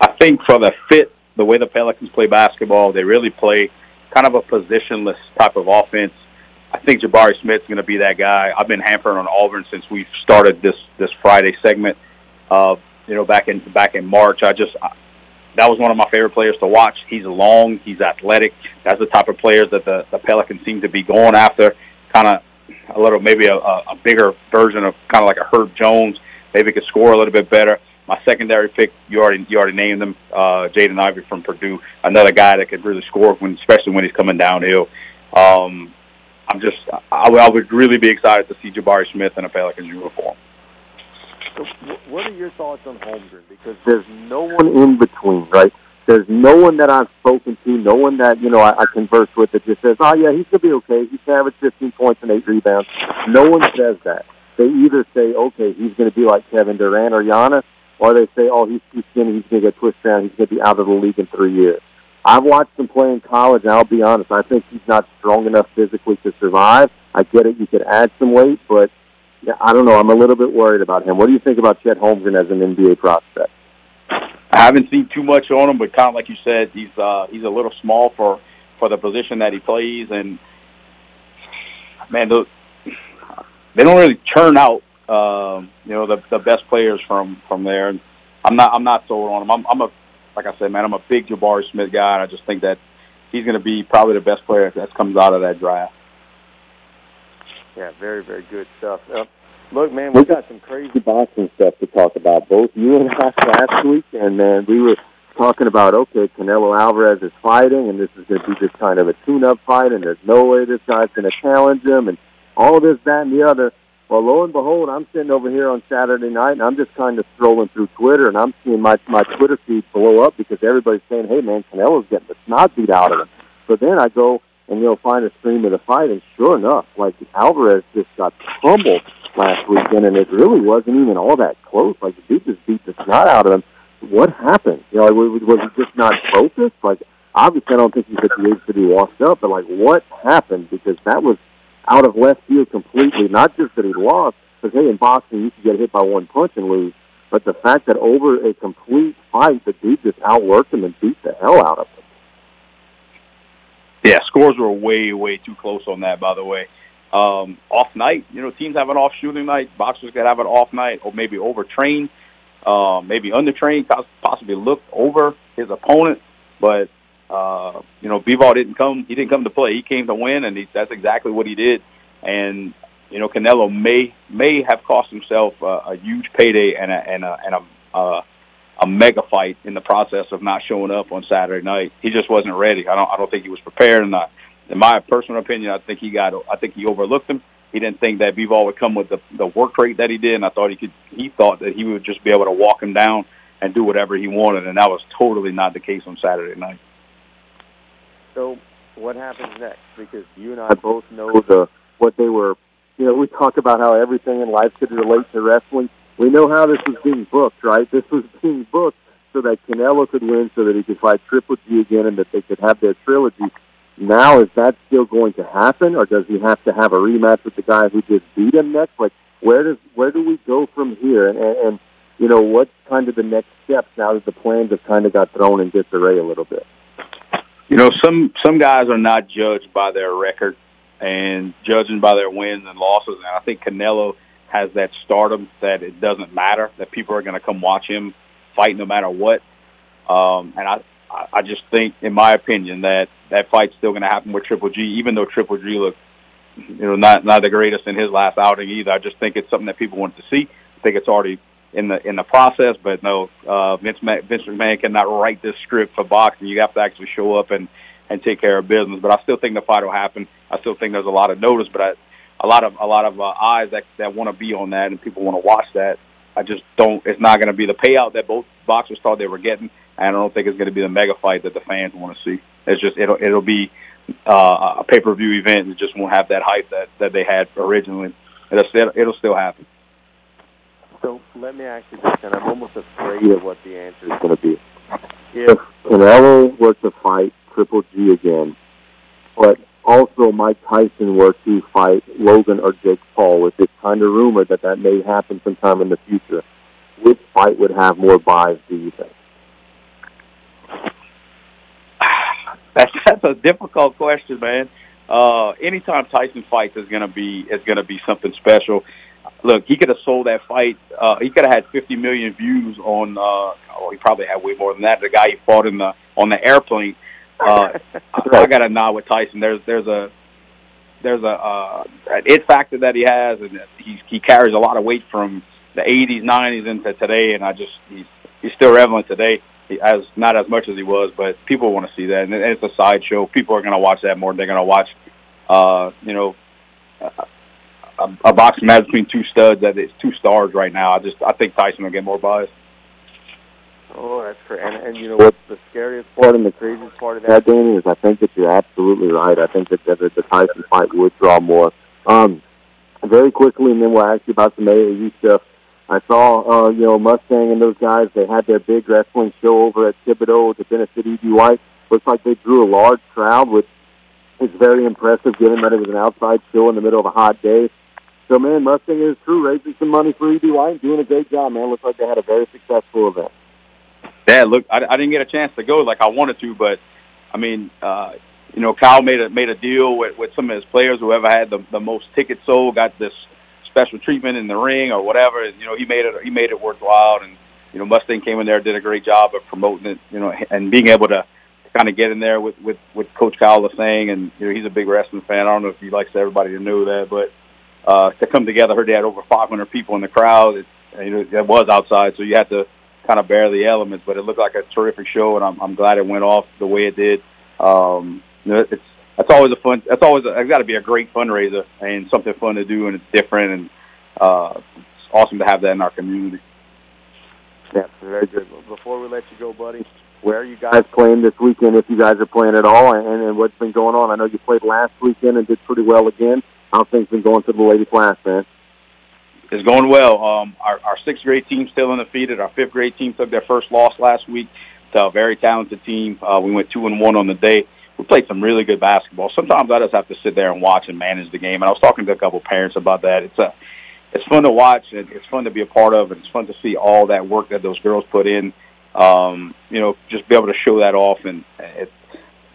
I think for the fit, the way the Pelicans play basketball, they really play kind of a positionless type of offense. I think Jabari Smith's going to be that guy. I've been hampering on Auburn since we started this this Friday segment. Uh, you know, back in back in March, I just that was one of my favorite players to watch. He's long, he's athletic. That's the type of players that the the Pelicans seem to be going after. Kind of a little, maybe a, a bigger version of kind of like a Herb Jones. Maybe could score a little bit better. My secondary pick, you already you already named him, uh, Jaden Ivey from Purdue. Another guy that could really score when, especially when he's coming downhill. Um, I'm just, I, I would really be excited to see Jabari Smith in a Pelicans uniform. So what are your thoughts on Holmgren? Because there's no one in between, right? There's no one that I've spoken to, no one that you know I, I converse with that just says, "Oh yeah, he's gonna be okay. He can average 15 points and eight rebounds." No one says that. They either say, "Okay, he's gonna be like Kevin Durant or Giannis," or they say, "Oh, he's too skinny. He's gonna get pushed around. He's gonna be out of the league in three years." I've watched him play in college, and I'll be honest, I think he's not strong enough physically to survive. I get it; you could add some weight, but I don't know. I'm a little bit worried about him. What do you think about Chet Holmgren as an NBA prospect? I haven't seen too much on him, but kind of like you said, he's uh, he's a little small for for the position that he plays, and man, the, they don't really churn out um, you know the the best players from from there. And I'm not I'm not sold on him. I'm, I'm a like I said, man, I'm a big Jabari Smith guy, and I just think that he's going to be probably the best player that comes out of that draft. Yeah, very, very good stuff. Uh, look, man, we got some crazy boxing stuff to talk about. Both you and I last week, and then we were talking about okay, Canelo Alvarez is fighting, and this is going to be just kind of a tune-up fight, and there's no way this guy's going to challenge him, and all this, that, and the other. Well, lo and behold, I'm sitting over here on Saturday night, and I'm just kind of scrolling through Twitter, and I'm seeing my my Twitter feed blow up because everybody's saying, "Hey, man, Canelo's getting the snot beat out of him." But then I go and you'll find a stream of the fight. And sure enough, like Alvarez just got pummeled last weekend, and it really wasn't even all that close. Like the dude just beat the snot out of him. What happened? You know, was, was he just not focused? Like obviously, I don't think he's at the age to be washed up, but like what happened? Because that was out of left field completely. Not just that he lost, because hey, in boxing you can get hit by one punch and lose. But the fact that over a complete fight, the dude just outworked him and beat the hell out of him. Yeah, scores were way, way too close on that. By the way, um, off night. You know, teams have an off shooting night. Boxers could have an off night, or maybe overtrain, um, maybe undertrain, possibly look over his opponent. But uh, you know, Bivol didn't come. He didn't come to play. He came to win, and he, that's exactly what he did. And you know, Canelo may may have cost himself uh, a huge payday and a and a and a uh, a mega fight in the process of not showing up on Saturday night. He just wasn't ready. I don't I don't think he was prepared and in my personal opinion, I think he got I think he overlooked him. He didn't think that Bivol would come with the the work rate that he did and I thought he could he thought that he would just be able to walk him down and do whatever he wanted and that was totally not the case on Saturday night. So what happens next? Because you and I both know the what they were you know, we talk about how everything in life could relate to wrestling we know how this was being booked, right? This was being booked so that Canelo could win, so that he could fight Triple G again, and that they could have their trilogy. Now, is that still going to happen, or does he have to have a rematch with the guy who just beat him next? Like, where does where do we go from here? And, and, you know, what's kind of the next steps now that the plans have kind of got thrown in disarray a little bit? You know, some some guys are not judged by their record and judging by their wins and losses. And I think Canelo has that stardom that it doesn't matter that people are going to come watch him fight no matter what. Um, and I, I just think, in my opinion, that that fight's still going to happen with Triple G, even though Triple G looked, you know, not not the greatest in his last outing either. I just think it's something that people want to see. I think it's already in the in the process, but no, uh, Vince Vince McMahon cannot write this script for boxing. You have to actually show up and and take care of business. But I still think the fight will happen. I still think there's a lot of notice, but I a lot of a lot of uh, eyes that that want to be on that and people want to watch that. I just don't. It's not going to be the payout that both boxers thought they were getting, and I don't think it's going to be the mega fight that the fans want to see. It's just it'll it'll be uh, a pay per view event. And it just won't have that hype that that they had originally. It'll still it'll still happen. So let me ask you this, and I'm almost afraid of what the answer is going to be. If Canelo were to fight Triple G again, but also Mike Tyson were to fight Logan or Jake Paul, with this kind of rumor that that may happen sometime in the future, which fight would have more buys, do you think? That's that's a difficult question, man. Uh, anytime Tyson fights is gonna be is gonna be something special. Look, he could have sold that fight. Uh, he could have had 50 million views on. Uh, oh, he probably had way more than that. The guy he fought in the on the airplane. Uh, I, I got to nod with Tyson. There's there's a there's a uh, an it factor that he has, and he he carries a lot of weight from the 80s, 90s into today, and I just he's he's still relevant today as not as much as he was, but people want to see that, and it's a sideshow. People are going to watch that more than they're going to watch, uh, you know, a, a boxing match between two studs that is two stars right now. I just I think Tyson will get more buzz. Oh, that's great. And, and you know what's the scariest part and the craziest part of that, Danny, is I think that you're absolutely right. I think that, that the Tyson fight would draw more. Um, very quickly, and then we'll ask you about some AAU stuff. I saw, uh, you know, Mustang and those guys. They had their big wrestling show over at Thibodaux to benefit E.D. White. Looks like they drew a large crowd, which is very impressive, given that it was an outside show in the middle of a hot day. So, man, Mustang is true, raising some money for E.D. White, doing a great job, man. Looks like they had a very successful event. Yeah, look, I, I didn't get a chance to go like I wanted to, but I mean, uh, you know, Kyle made a made a deal with with some of his players. Whoever had the the most tickets sold got this special treatment in the ring or whatever. And, you know, he made it he made it worthwhile. And you know, Mustang came in there, did a great job of promoting it. You know, and being able to kind of get in there with with with Coach Kyle was saying, and you know, he's a big wrestling fan. I don't know if he likes everybody to know that, but uh, to come together, heard they had over 500 people in the crowd. It, you know, it was outside, so you had to kind of bear the elements. But it looked like a terrific show, and I'm, I'm glad it went off the way it did. Um, you know, it's that's always a fun. That's always it's got to be a great fundraiser and something fun to do, and it's different, and uh, it's awesome to have that in our community. Yeah, very good. Before we let you go, buddy, where are you guys playing this weekend? If you guys are playing at all, and, and what's been going on? I know you played last weekend and did pretty well again. How's things been going to the lady class, man? It's going well. Um, our, our sixth grade team still undefeated. Our fifth grade team took their first loss last week to a very talented team. Uh, we went two and one on the day we played some really good basketball. Sometimes I just have to sit there and watch and manage the game. And I was talking to a couple parents about that. It's a, it's fun to watch and it's fun to be a part of, and it's fun to see all that work that those girls put in. Um, you know, just be able to show that off. And it,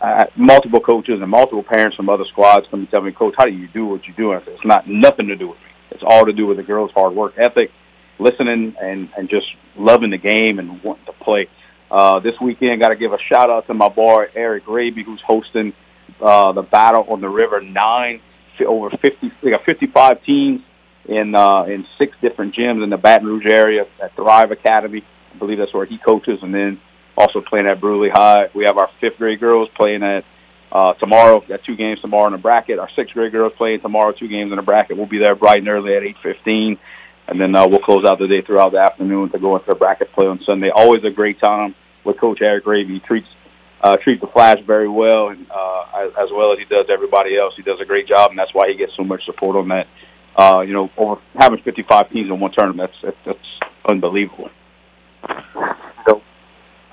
uh, multiple coaches and multiple parents from other squads come and tell me, Coach, how do you do what you do? And I said, it's not nothing to do with me. It's all to do with the girls' hard work ethic, listening, and and just loving the game and wanting to play. Uh, this weekend, got to give a shout out to my boy Eric Raby, who's hosting uh, the Battle on the River Nine. Over 50, we got 55 teams in uh, in six different gyms in the Baton Rouge area at Thrive Academy. I believe that's where he coaches, and then also playing at Brusly High. We have our fifth grade girls playing at uh, tomorrow. Got two games tomorrow in the bracket. Our sixth grade girls playing tomorrow, two games in the bracket. We'll be there bright and early at 8:15 and then uh, we'll close out the day throughout the afternoon to go into the bracket play on Sunday. Always a great time with Coach Eric Raby. He treats uh, treats the Flash very well, and uh, as, well as he does everybody else. He does a great job, and that's why he gets so much support on that. Uh, you know, over having 55 teams in one tournament, that's, that's unbelievable.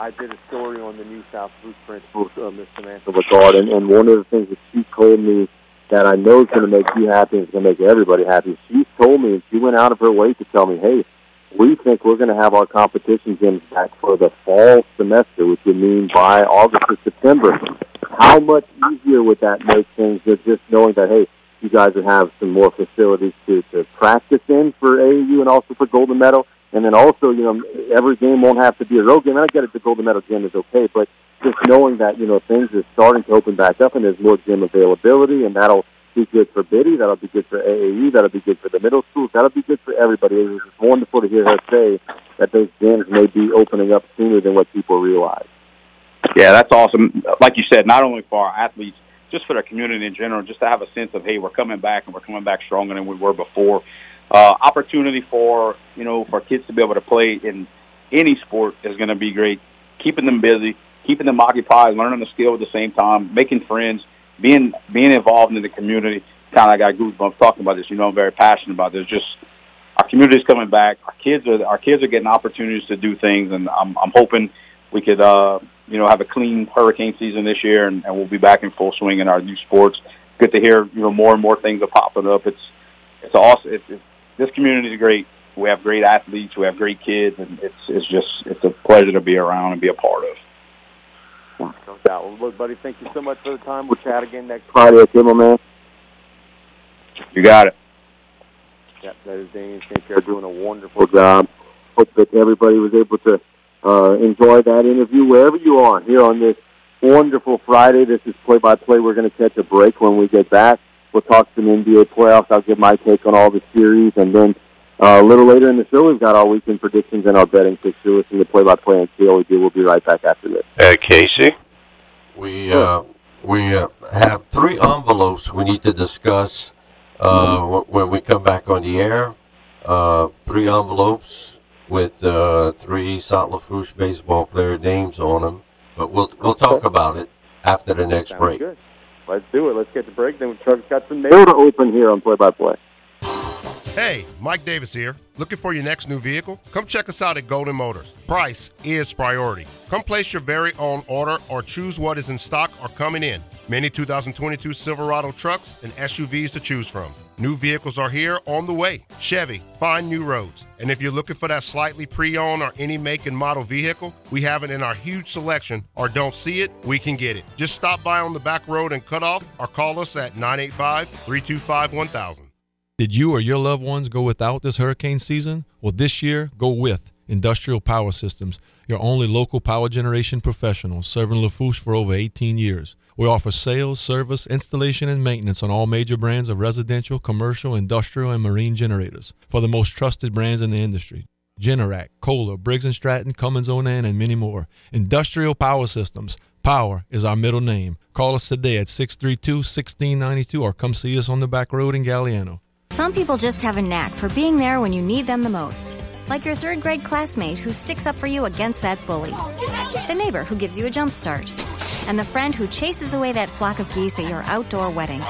I did a story on the New South Blues principal, uh, Miss Samantha Lagarde, and, and one of the things that she told me that I know is going to make you happy and is going to make everybody happy. She told me, and she went out of her way to tell me, hey, we think we're going to have our competition games back for the fall semester, which would mean by August or September. How much easier would that make things than just knowing that, hey, you guys would have some more facilities to, to practice in for AAU and also for Golden Meadow? And then also, you know, every game won't have to be a road game. And I get it, the Golden Meadow gym is okay, but just knowing that, you know, things are starting to open back up and there's more gym availability and that'll be good for Biddy. That'll be good for AAU. That'll be good for the middle schools. That'll be good for everybody. It was wonderful to hear her say that those gyms may be opening up sooner than what people realize. Yeah, that's awesome. Like you said, not only for our athletes, just for the community in general, just to have a sense of, hey, we're coming back and we're coming back stronger than we were before. Uh, opportunity for, you know, for kids to be able to play in any sport is going to be great. Keeping them busy, keeping them occupied, learning the skill at the same time, making friends – being being involved in the community. Kind of got goosebumps talking about this. You know, I'm very passionate about this. Just our community's coming back. Our kids are our kids are getting opportunities to do things, and I'm I'm hoping we could uh, you know have a clean hurricane season this year, and, and we'll be back in full swing in our new sports. Good to hear you know more and more things are popping up. It's it's awesome. It's, it's, this community is great. We have great athletes. We have great kids, and it's it's just it's a pleasure to be around and be a part of. No doubt. Well, look, buddy, thank you so much for the time. We'll chat again next Friday. Okay, my man. You got it. Yep, that is Damien St. Pierre doing a wonderful job. Hope that everybody was able to uh, enjoy that interview wherever you are here on this wonderful Friday. This is play by play. We're going to catch a break when we get back. We'll talk some NBA playoffs. I'll give my take on all the series, and then uh, a little later in the show, we've got our weekend predictions and our betting picks. So listen to play by play and see how we do. We'll be right back after this. Uh, Casey, we uh, we uh, have three envelopes we need to discuss uh, wh- when we come back on the air. Uh, three envelopes with uh, three South Lafourche baseball player names on them, but we'll we'll talk about it after the next Sounds break. good. Let's do it. Let's get the break. Then Chuck's got some mail to open here on play by play. Hey, Mike Davis here. Looking for your next new vehicle? Come check us out at Golden Motors. Price is priority. Come place your very own order or choose what is in stock or coming in. Many 2022 Silverado trucks and SUVs to choose from. New vehicles are here on the way. Chevy, find new roads. And if you're looking for that slightly pre owned or any make and model vehicle, we have it in our huge selection, or don't see it, we can get it. Just stop by on the back road and cut off, or call us at 985 325 1000. Did you or your loved ones go without this hurricane season? Well, this year, go with Industrial Power Systems, your only local power generation professional serving Lafourche for over 18 years. We offer sales, service, installation, and maintenance on all major brands of residential, commercial, industrial, and marine generators for the most trusted brands in the industry. Generac, Kohler, Briggs & Stratton, Cummins Onan, and many more. Industrial Power Systems. Power is our middle name. Call us today at 632-1692 or come see us on the back road in Galliano. Some people just have a knack for being there when you need them the most. Like your third grade classmate who sticks up for you against that bully. The neighbor who gives you a jump start. And the friend who chases away that flock of geese at your outdoor wedding.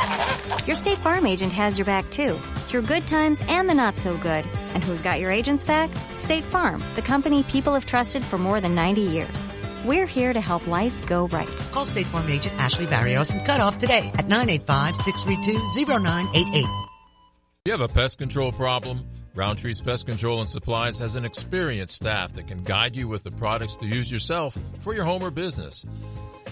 Your State Farm agent has your back too, through good times and the not so good. And who's got your agent's back? State Farm, the company people have trusted for more than 90 years. We're here to help life go right. Call State Farm agent Ashley Barrios and cut off today at 985-632-0988. You have a pest control problem? Roundtree's Pest Control and Supplies has an experienced staff that can guide you with the products to use yourself for your home or business.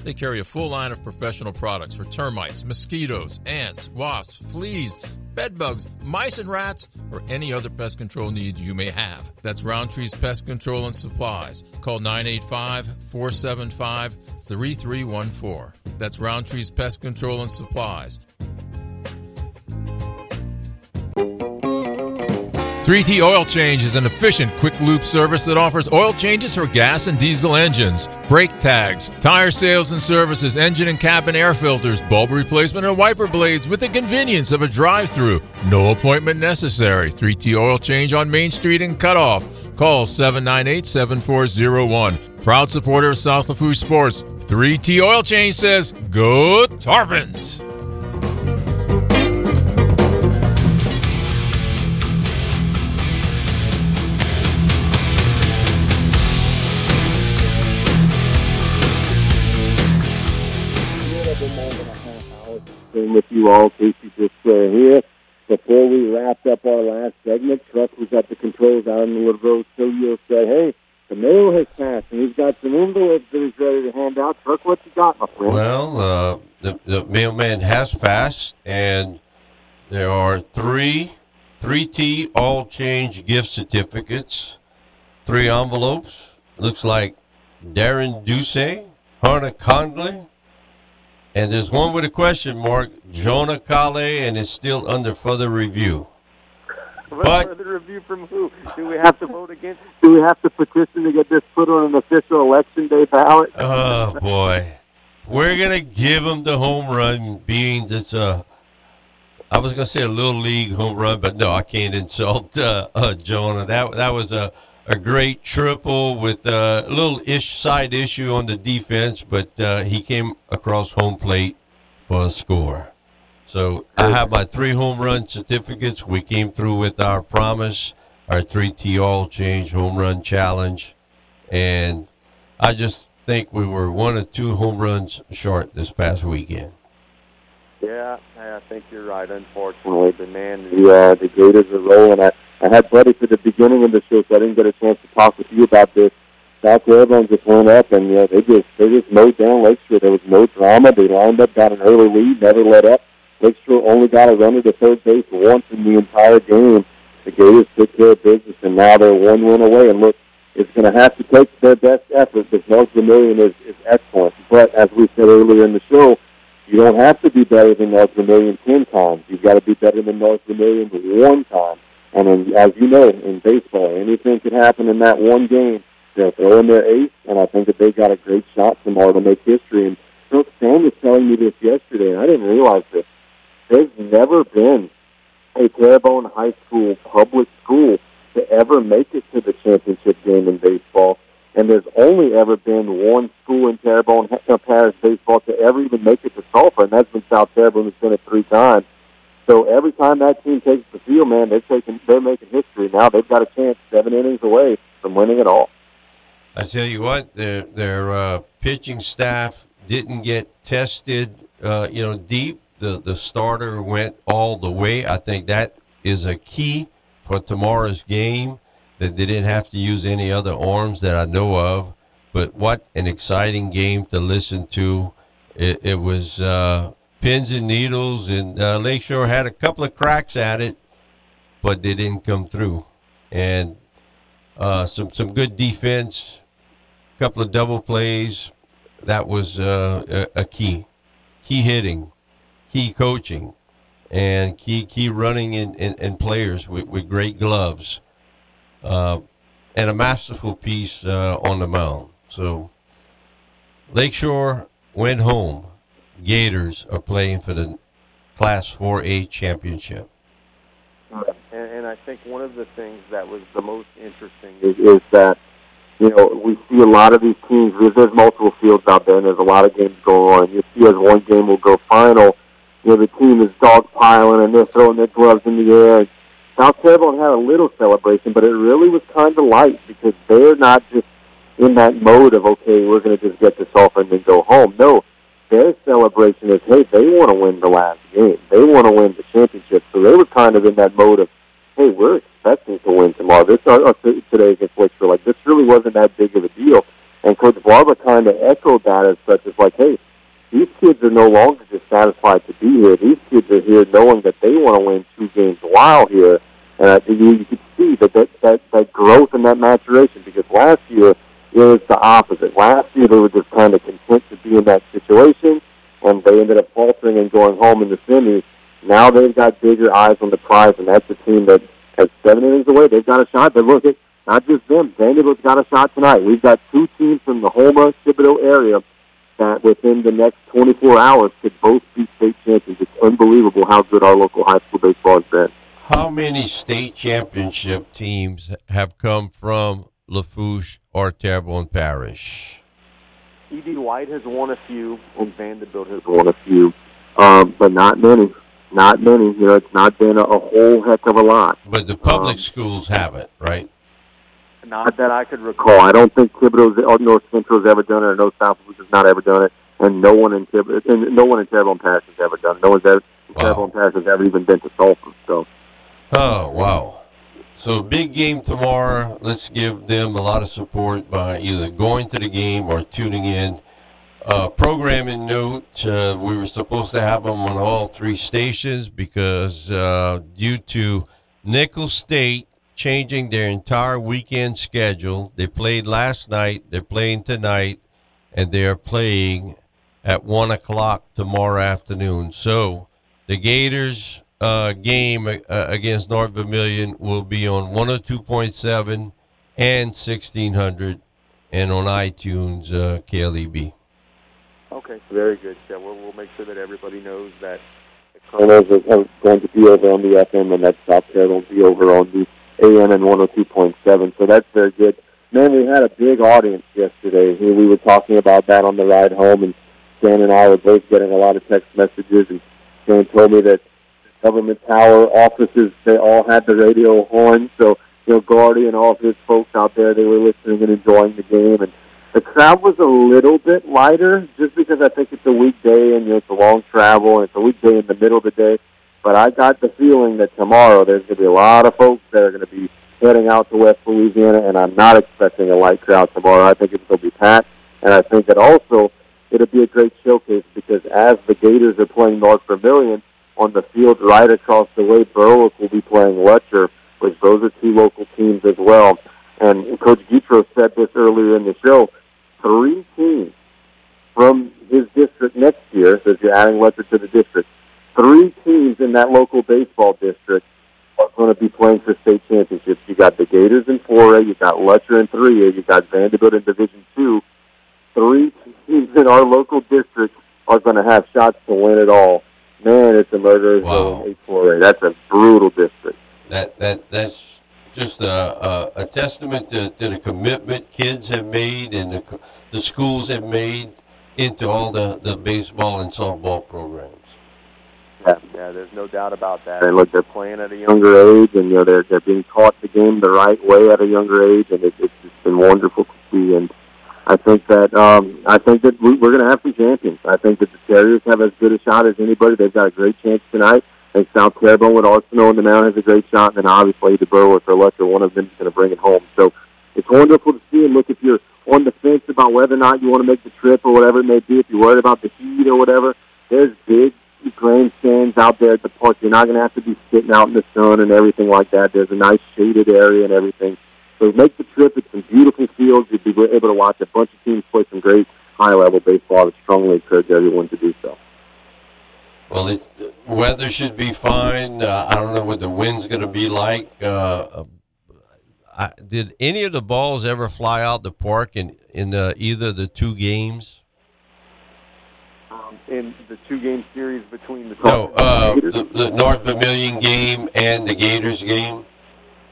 They carry a full line of professional products for termites, mosquitoes, ants, wasps, fleas, bed bugs, mice and rats, or any other pest control needs you may have. That's Roundtree's Pest Control and Supplies. Call 985-475-3314. That's Roundtree's Pest Control and Supplies. 3T Oil Change is an efficient, quick loop service that offers oil changes for gas and diesel engines, brake tags, tire sales and services, engine and cabin air filters, bulb replacement, and wiper blades with the convenience of a drive through. No appointment necessary. 3T Oil Change on Main Street in Cutoff. Call 798 7401. Proud supporter of South Lafourche Sports. 3T Oil Change says, Go Tarpons! You all. Casey just uh, here. Before we wrapped up our last segment, Truck was at the controls out in the Woodrow Studio said, hey, the mail has passed, and he's got some envelopes that he's ready to hand out. Truck, what you got, my friend? Well, uh, the, the mailman has passed, and there are three 3T Oil Change gift certificates, three envelopes. Looks like Darren Duce, Hannah Conley, and there's one with a question mark, Jonah Kale, and it's still under further review. But- further review from who? Do we have to vote against? Do we have to petition to get this put on an official election day ballot? Oh boy, we're gonna give him the home run, being it's a. I was gonna say a little league home run, but no, I can't insult uh, uh, Jonah. That that was a a great triple with uh, a little ish side issue on the defense, but uh, he came across home plate for a score. So I have my three home run certificates. We came through with our promise, our 3T Oil Change home run challenge. And I just think we were one or two home runs short this past weekend. Yeah, I think you're right. Unfortunately, but man, the uh, the Gators are rolling. I I had Buddy for the beginning of the show, so I didn't get a chance to talk with you about this. South Carolina just went up, and you know they just they just mowed down Lakeshore. There was no drama. They lined up, got an early lead, never let up. Lakeshore only got a runner to third base once in the entire game. The Gators took care of business, and now they're one win away. And look, it's going to have to take their best effort because North Vermilion is, is excellent. But as we said earlier in the show, you don't have to be better than North Vermilion ten times. You've got to be better than North Vermilion one time. And in, as you know, in baseball, anything can happen in that one game. They'll throw in their ace, and I think that they got a great shot tomorrow to make history. And Coach Sam was telling me this yesterday, and I didn't realize this. There's never been a Terrebonne High School public school to ever make it to the championship game in baseball. And there's only ever been one school in Terrebonne uh, Parish baseball to ever even make it to Sulphur, and that's been South Terrebonne, who's been it three times. So every time that team takes the field, man, they're taking, they're making history. Now they've got a chance, seven innings away from winning it all. I tell you what, their their uh, pitching staff didn't get tested, uh, you know, deep. The the starter went all the way. I think that is a key for tomorrow's game. That they didn't have to use any other arms that I know of. But what an exciting game to listen to! It, it was uh, pins and needles, and uh, Lakeshore had a couple of cracks at it, but they didn't come through. And uh, some some good defense, a couple of double plays. That was uh, a, key, key hitting, key coaching, and key key running in, in, in players with, with great gloves, uh, and a masterful piece uh, on the mound. So Lakeshore went home Gators are playing for the Class 4A championship. And, and I think one of the things that was the most interesting is, is that you know we see a lot of these teams. Because there's multiple fields out there, and there's a lot of games going on. You see, as one game will go final, you know the team is dogpiling and they're throwing their gloves in the air. South Carolina had a little celebration, but it really was kind of light because they're not just in that mode of okay, we're going to just get this off and then go home. No, their celebration is, hey, they want to win the last game. They want to win the championship. So they were kind of in that mode of, hey, we're expecting to win tomorrow. This uh, uh today against Lakeshore, like this really wasn't that big of a deal. And Coach Barber kind of echoed that as such as like, hey, these kids are no longer just satisfied to be here. These kids are here knowing that they want to win two games while here. And I think you, you could see that, that that that growth and that maturation because last year was the opposite. Last year they were just kind of content to be in that situation, and they ended up faltering and going home in the semis. Now they've got bigger eyes on the prize, and that's a team that has seven innings away. They've got a shot. But look, at not just them. Vanderbilt's got a shot tonight. We've got two teams from the Houma Thibodaux area that within the next 24 hours could both be state champions. It's unbelievable how good our local high school baseball has been. How many state championship teams have come from Lafourche or Terrebonne Parish? E.D. White has won a few, and Vanderbilt has won a few, um, but not many. Not many. You know, it's not been a, a whole heck of a lot. But the public um, schools have it, right? Not that I could recall. I don't think Thibodaux's or North Central's ever done it, or North South has not ever done it, and no one in Thib- and no one in Terrebonne Parish has ever done it. No one's ever wow. Terrebonne Parish has ever even been to Sulphur. So. Oh wow! So big game tomorrow. Let's give them a lot of support by either going to the game or tuning in. Uh, programming note: uh, We were supposed to have them on all three stations because uh, due to Nicholls State changing their entire weekend schedule, they played last night. They're playing tonight, and they are playing at one o'clock tomorrow afternoon. So the Gators uh, game uh, against North Vermilion will be on 102.7 and 1600 and on iTunes, uh, KLEB. Okay, very good. Yeah, we'll, we'll make sure that everybody knows that the Colonels are going to be over on the FM and that South Carolina will be over on the AM and 102.7. So that's very good. Man, we had a big audience yesterday. We were talking about that on the ride home, and Dan and I were both getting a lot of text messages, and Dan told me that government tower offices, they all had the radio on. So you know, Guardy and all of his folks out there, they were listening and enjoying the game. And the crowd was a little bit lighter just because I think it's a weekday and, you know, it's a long travel and it's a weekday in the middle of the day. But I got the feeling that tomorrow there's going to be a lot of folks that are going to be heading out to West Louisiana, and I'm not expecting a light crowd tomorrow. I think to be packed, and I think that also it'll be a great showcase because as the Gators are playing North Vermilion on the field right across the way, Berwick will be playing Lutcher, which those are two local teams as well. And Coach Guidroz said this earlier in the show, three teams from his district next year, so you're adding Lutcher to the district, three teams in that local baseball district are going to be playing for state championships. You got the Gators in 4A, you got Lutcher in 3A, you got Vanderbilt in Division 2. Three teams in our local district are going to have shots to win it all. Man, it's a murder. Wow. zone, 8-4A. That's a brutal district. That that that's just a, a, a testament to, to the commitment kids have made and the, co- the schools have made into all the, the baseball and softball programs. Yeah, yeah, there's no doubt about that. And look, they're playing at a younger age, and you know they're they're being taught the game the right way at a younger age, and it, it's just been wonderful to see. And I think that um, I think that we, we're going to have some champions. I think that the Terriers have as good a shot as anybody. They've got a great chance tonight. Think South Terrebonne with Arsenault in the mound has a great shot, and then obviously the Berwick or Lutcher, one of them is going to bring it home. So it's wonderful to see. And look, if you're on the fence about whether or not you want to make the trip or whatever it may be, if you're worried about the heat or whatever, there's big grandstands out there at the park. You're not going to have to be sitting out in the sun and everything like that. There's a nice shaded area and everything. So make the trip. It's some beautiful fields. You'll be able to watch a bunch of teams play some great high-level baseball. I would strongly encourage everyone to do so. Well, it, weather should be fine. Uh, I don't know what the wind's going to be like. Uh, uh, I, did any of the balls ever fly out the park in in uh, either of the two games? Um, in the two-game series between the No, uh, the, the North Vermilion game and the Gators game.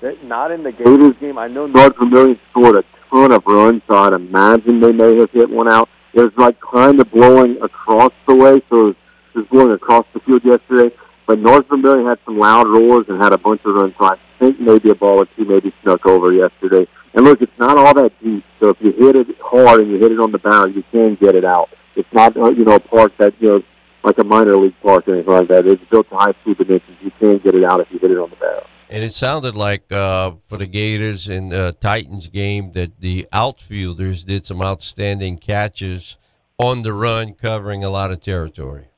Not in the Gators game. I know North Vermilion scored a ton of runs, so I'd imagine they may have hit one out. It was like kind of blowing across the way, so it was, it was blowing across the field yesterday. But North Vermilion had some loud roars and had a bunch of runs, so I think maybe a ball or two maybe snuck over yesterday. And look, it's not all that deep, so if you hit it hard and you hit it on the barrel, you can get it out. It's not, uh, you know, a park that, you know, like a minor league park or anything like that. It's built to high school dimensions. You can get it out if you hit it on the barrel. And it sounded like uh, for the Gators in the Titans game that the outfielders did some outstanding catches on the run, covering a lot of territory.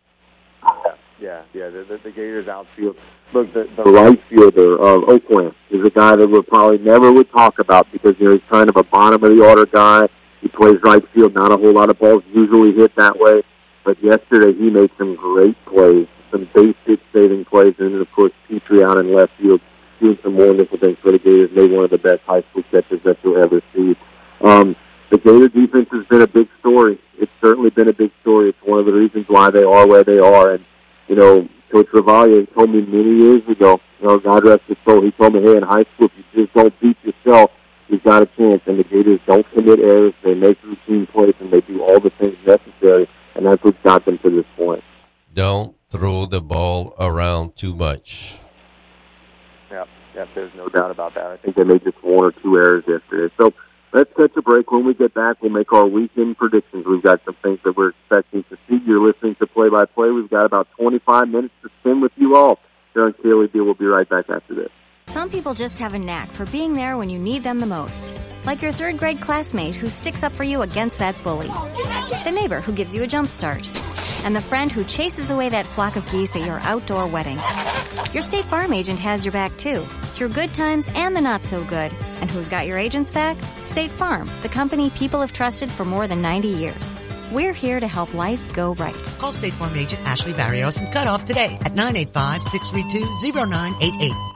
Yeah, yeah. The, the, the Gators outfield. Look, the, the right fielder of Oakland is a guy that we probably never would talk about because you know he's kind of a bottom of the order guy. He plays right field. Not a whole lot of balls usually hit that way. But yesterday he made some great plays, some base hit saving plays, and then of course Petrie out in left field doing some wonderful things for the Gators. Made one of the best high school catches that you'll ever see. Um, the Gator defense has been a big story. It's certainly been a big story. It's one of the reasons why they are where they are. And you know, Coach Ravalia told me many years ago, you know, God rest his soul, he told me, hey, in high school, if you just don't beat yourself, you've got a chance. And the Gators don't commit errors. They make routine plays, and they do all the things necessary. And that's what got them to this point. Don't throw the ball around too much. There's no doubt about that. I think they made just one or two errors yesterday. So let's catch a break. When we get back, we'll make our weekend predictions. We've got some things that we're expecting to see. You're listening to Play by Play. We've got about 25 minutes to spend with you all. Darren Cayley Deal will be right back after this. Some people just have a knack for being there when you need them the most. Like your third grade classmate who sticks up for you against that bully. The neighbor who gives you a jump start. And the friend who chases away that flock of geese at your outdoor wedding. Your State Farm agent has your back too, through good times and the not so good. And who's got your agent's back? State Farm, the company people have trusted for more than 90 years. We're here to help life go right. Call State Farm agent Ashley Barrios and cut off today at 985-632-0988.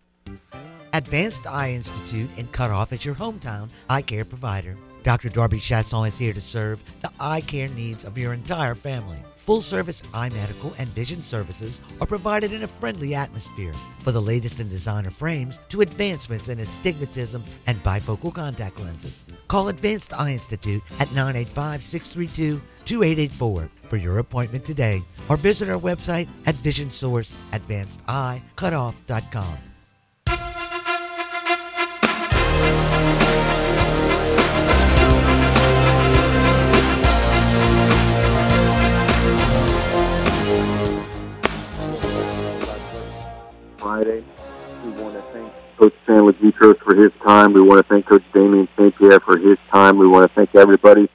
Advanced Eye Institute in Cutoff is your hometown eye care provider. Dr. Darby Chatson is here to serve the eye care needs of your entire family. Full service eye medical and vision services are provided in a friendly atmosphere. For the latest in designer frames to advancements in astigmatism and bifocal contact lenses. Call Advanced Eye Institute at 985 632 2884 for your appointment today or visit our website at visionsourceadvancedeyecutoff.com. Friday. We want to thank Coach Stanley Petros for his time. We want to thank Coach Damien St. Pierre for his time. We want to thank everybody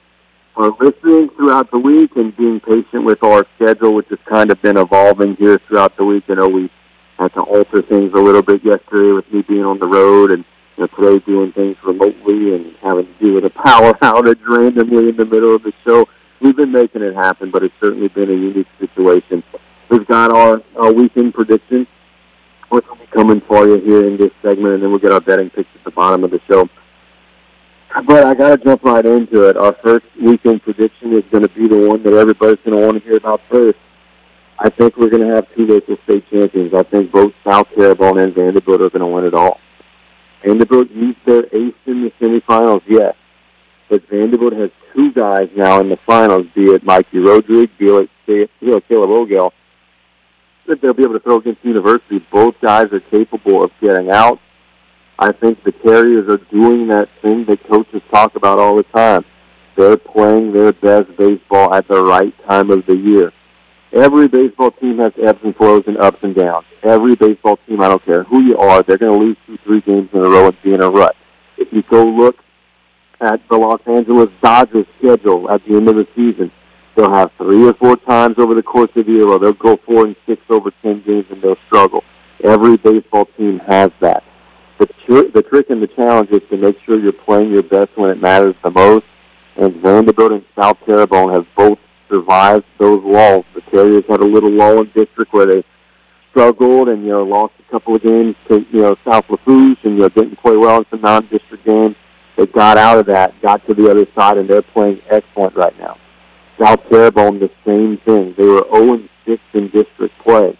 for listening throughout the week and being patient with our schedule, which has kind of been evolving here throughout the week. I know we had to alter things a little bit yesterday with me being on the road and you know, today doing things remotely and having to deal with a power outage randomly in the middle of the show. We've been making it happen, but it's certainly been a unique situation. We've got our, our weekend predictions which will be coming for you here in this segment, and then we'll get our betting picks at the bottom of the show. But I got to jump right into it. Our first weekend prediction is going to be the one that everybody's going to want to hear about first. I think we're going to have two local state champions. I think both South Terrebonne and Vanderbilt are going to win it all. Vanderbilt used their ace in the semifinals, yes. But Vanderbilt has two guys now in the finals, be it Mikey Rodriguez, be it Caleb Ogel, that they'll be able to throw against University. Both guys are capable of getting out. I think the Terriers are doing that thing that coaches talk about all the time. They're playing their best baseball at the right time of the year. Every baseball team has ebbs and flows and ups and downs. Every baseball team, I don't care who you are, they're going to lose two, three games in a row and be in a rut. If you go look at the Los Angeles Dodgers schedule at the end of the season, they'll have three or four times over the course of the year where they'll go four and six over ten games and they'll struggle. Every baseball team has that. The, tr- the trick and the challenge is to make sure you're playing your best when it matters the most. And Vanderbilt and South Terrebonne have both survived those lulls. The Terriers had a little lull in district where they struggled and you know lost a couple of games to you know South Lafourche and you know didn't play well in some non-district games. They got out of that, got to the other side, and they're playing excellent right now. South Terrebonne, the same thing. They were 0 6 in district play.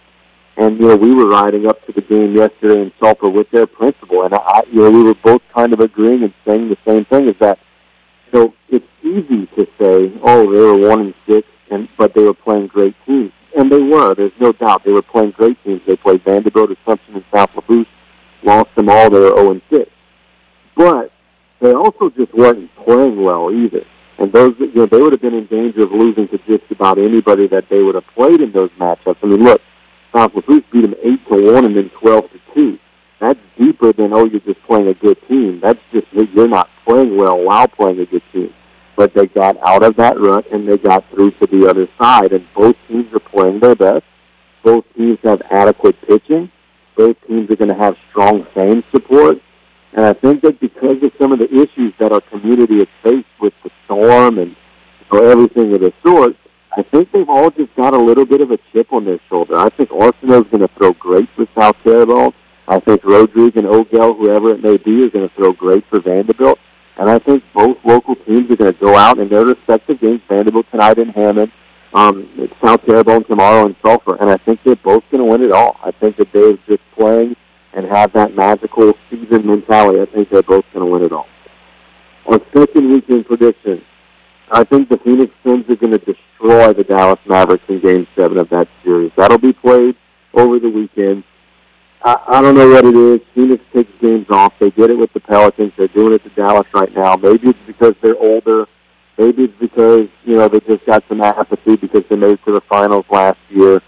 And, you know, we were riding up to the game yesterday in Sulphur with their principal, and I, you know, we were both kind of agreeing and saying the same thing: is that, you know, it's easy to say, oh, they were one and six, and but they were playing great teams, and they were. There's no doubt they were playing great teams. They played Vanderbilt, Assumption, and South Lafourche, lost them all. They were 0 and six, but they also just weren't playing well either. And those, you know, they would have been in danger of losing to just about anybody that they would have played in those matchups. I mean, look, South Lafourche beat them eight to one and then twelve to two. That's deeper than oh, you're just playing a good team. That's just you're not playing well while playing a good team. But they got out of that rut and they got through to the other side. And both teams are playing their best. Both teams have adequate pitching. Both teams are going to have strong fan support. And I think that because of some of the issues that our community has faced with the storm and you know, everything of the sort, I think they've all just got a little bit of a chip on their shoulder. I think Arsenault's going to throw great for South Terrebonne. I think Rodriguez and Ogel, whoever it may be, is going to throw great for Vanderbilt. And I think both local teams are going to go out in their respective games. Vanderbilt tonight in Hammond, um, South Terrebonne tomorrow in Sulphur, and I think they're both going to win it all. I think that they're just playing and have that magical season mentality, I think they're both going to win it all. On second weekend prediction, I think the Phoenix Suns are going to destroy the Dallas Mavericks in Game Seven of that series. That'll be played over the weekend. I, I don't know what it is. Phoenix takes games off. They did it with the Pelicans. They're doing it to Dallas right now. Maybe it's because they're older. Maybe it's because you know they just got some apathy because they made it to the finals last year.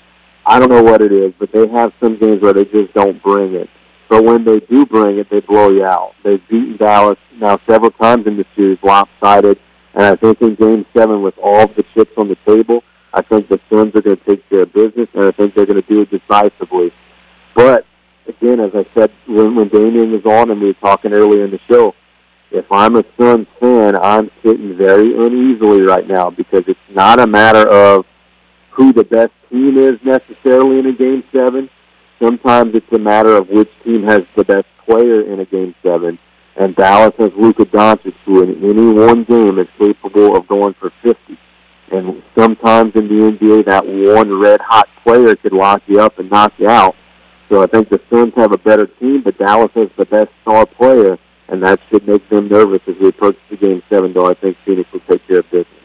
I don't know what it is, but they have some games where they just don't bring it. But when they do bring it, they blow you out. They've beaten Dallas now several times in the series, lopsided. And I think in Game Seven, with all of the chips on the table, I think the Suns are going to take care of business, and I think they're going to do it decisively. But again, as I said when, when Damien was on and we were talking earlier in the show, if I'm a Suns fan, I'm sitting very uneasily right now because it's not a matter of who the best team is necessarily in a Game Seven. Sometimes it's a matter of which team has the best player in a Game Seven. And Dallas has Luka Doncic, who in any one game is capable of going for 50. And sometimes in the NBA, that one red hot player could lock you up and knock you out. So I think the Suns have a better team, but Dallas has the best star player, and that should make them nervous as we approach the game seven. Though I think Phoenix will take care of business.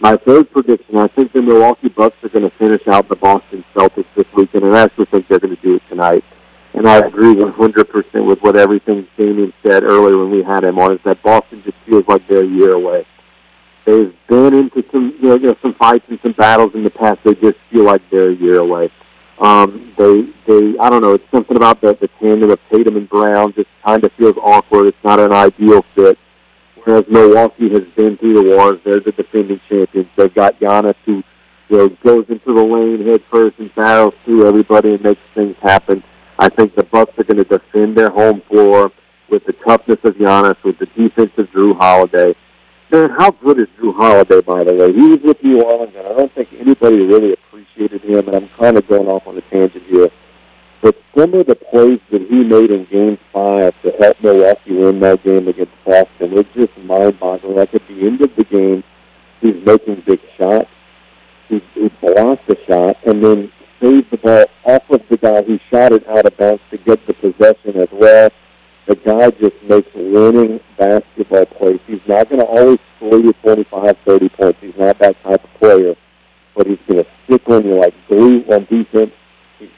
My third prediction: I think the Milwaukee Bucks are going to finish out the Boston Celtics this weekend, and I actually think they're going to do it tonight. And I agree 100% with what everything Damien said earlier when we had him on. Is that Boston just feels like they're a year away. They've been into some, you know, you know, some fights and some battles in the past. They just feel like they're a year away. Um, they, they, I don't know. It's something about the, the tandem of Tatum and Brown just kind of feels awkward. It's not an ideal fit. Whereas Milwaukee has been through the wars. They're the defending champions. They've got Giannis who, you know, goes into the lane head first and barrels through everybody and makes things happen. I think the Bucks are going to defend their home floor with the toughness of Giannis, with the defense of Jrue Holiday. Man, how good is Jrue Holiday, by the way? He was with New Orleans, and I don't think anybody really appreciated him, and I'm kind of going off on a tangent here. But some of the plays that he made in Game 5 to help Milwaukee win that game against Boston, it's just mind-boggling. Like at the end of the game, he's making big shots. He, he blocked the shot, and then saved the ball off of the guy who shot it out of bounds to get the possession as well. The guy just makes winning basketball plays. He's not going to always score you 25, 30 points. He's not that type of player. But he's going to stick on you like glue on defense.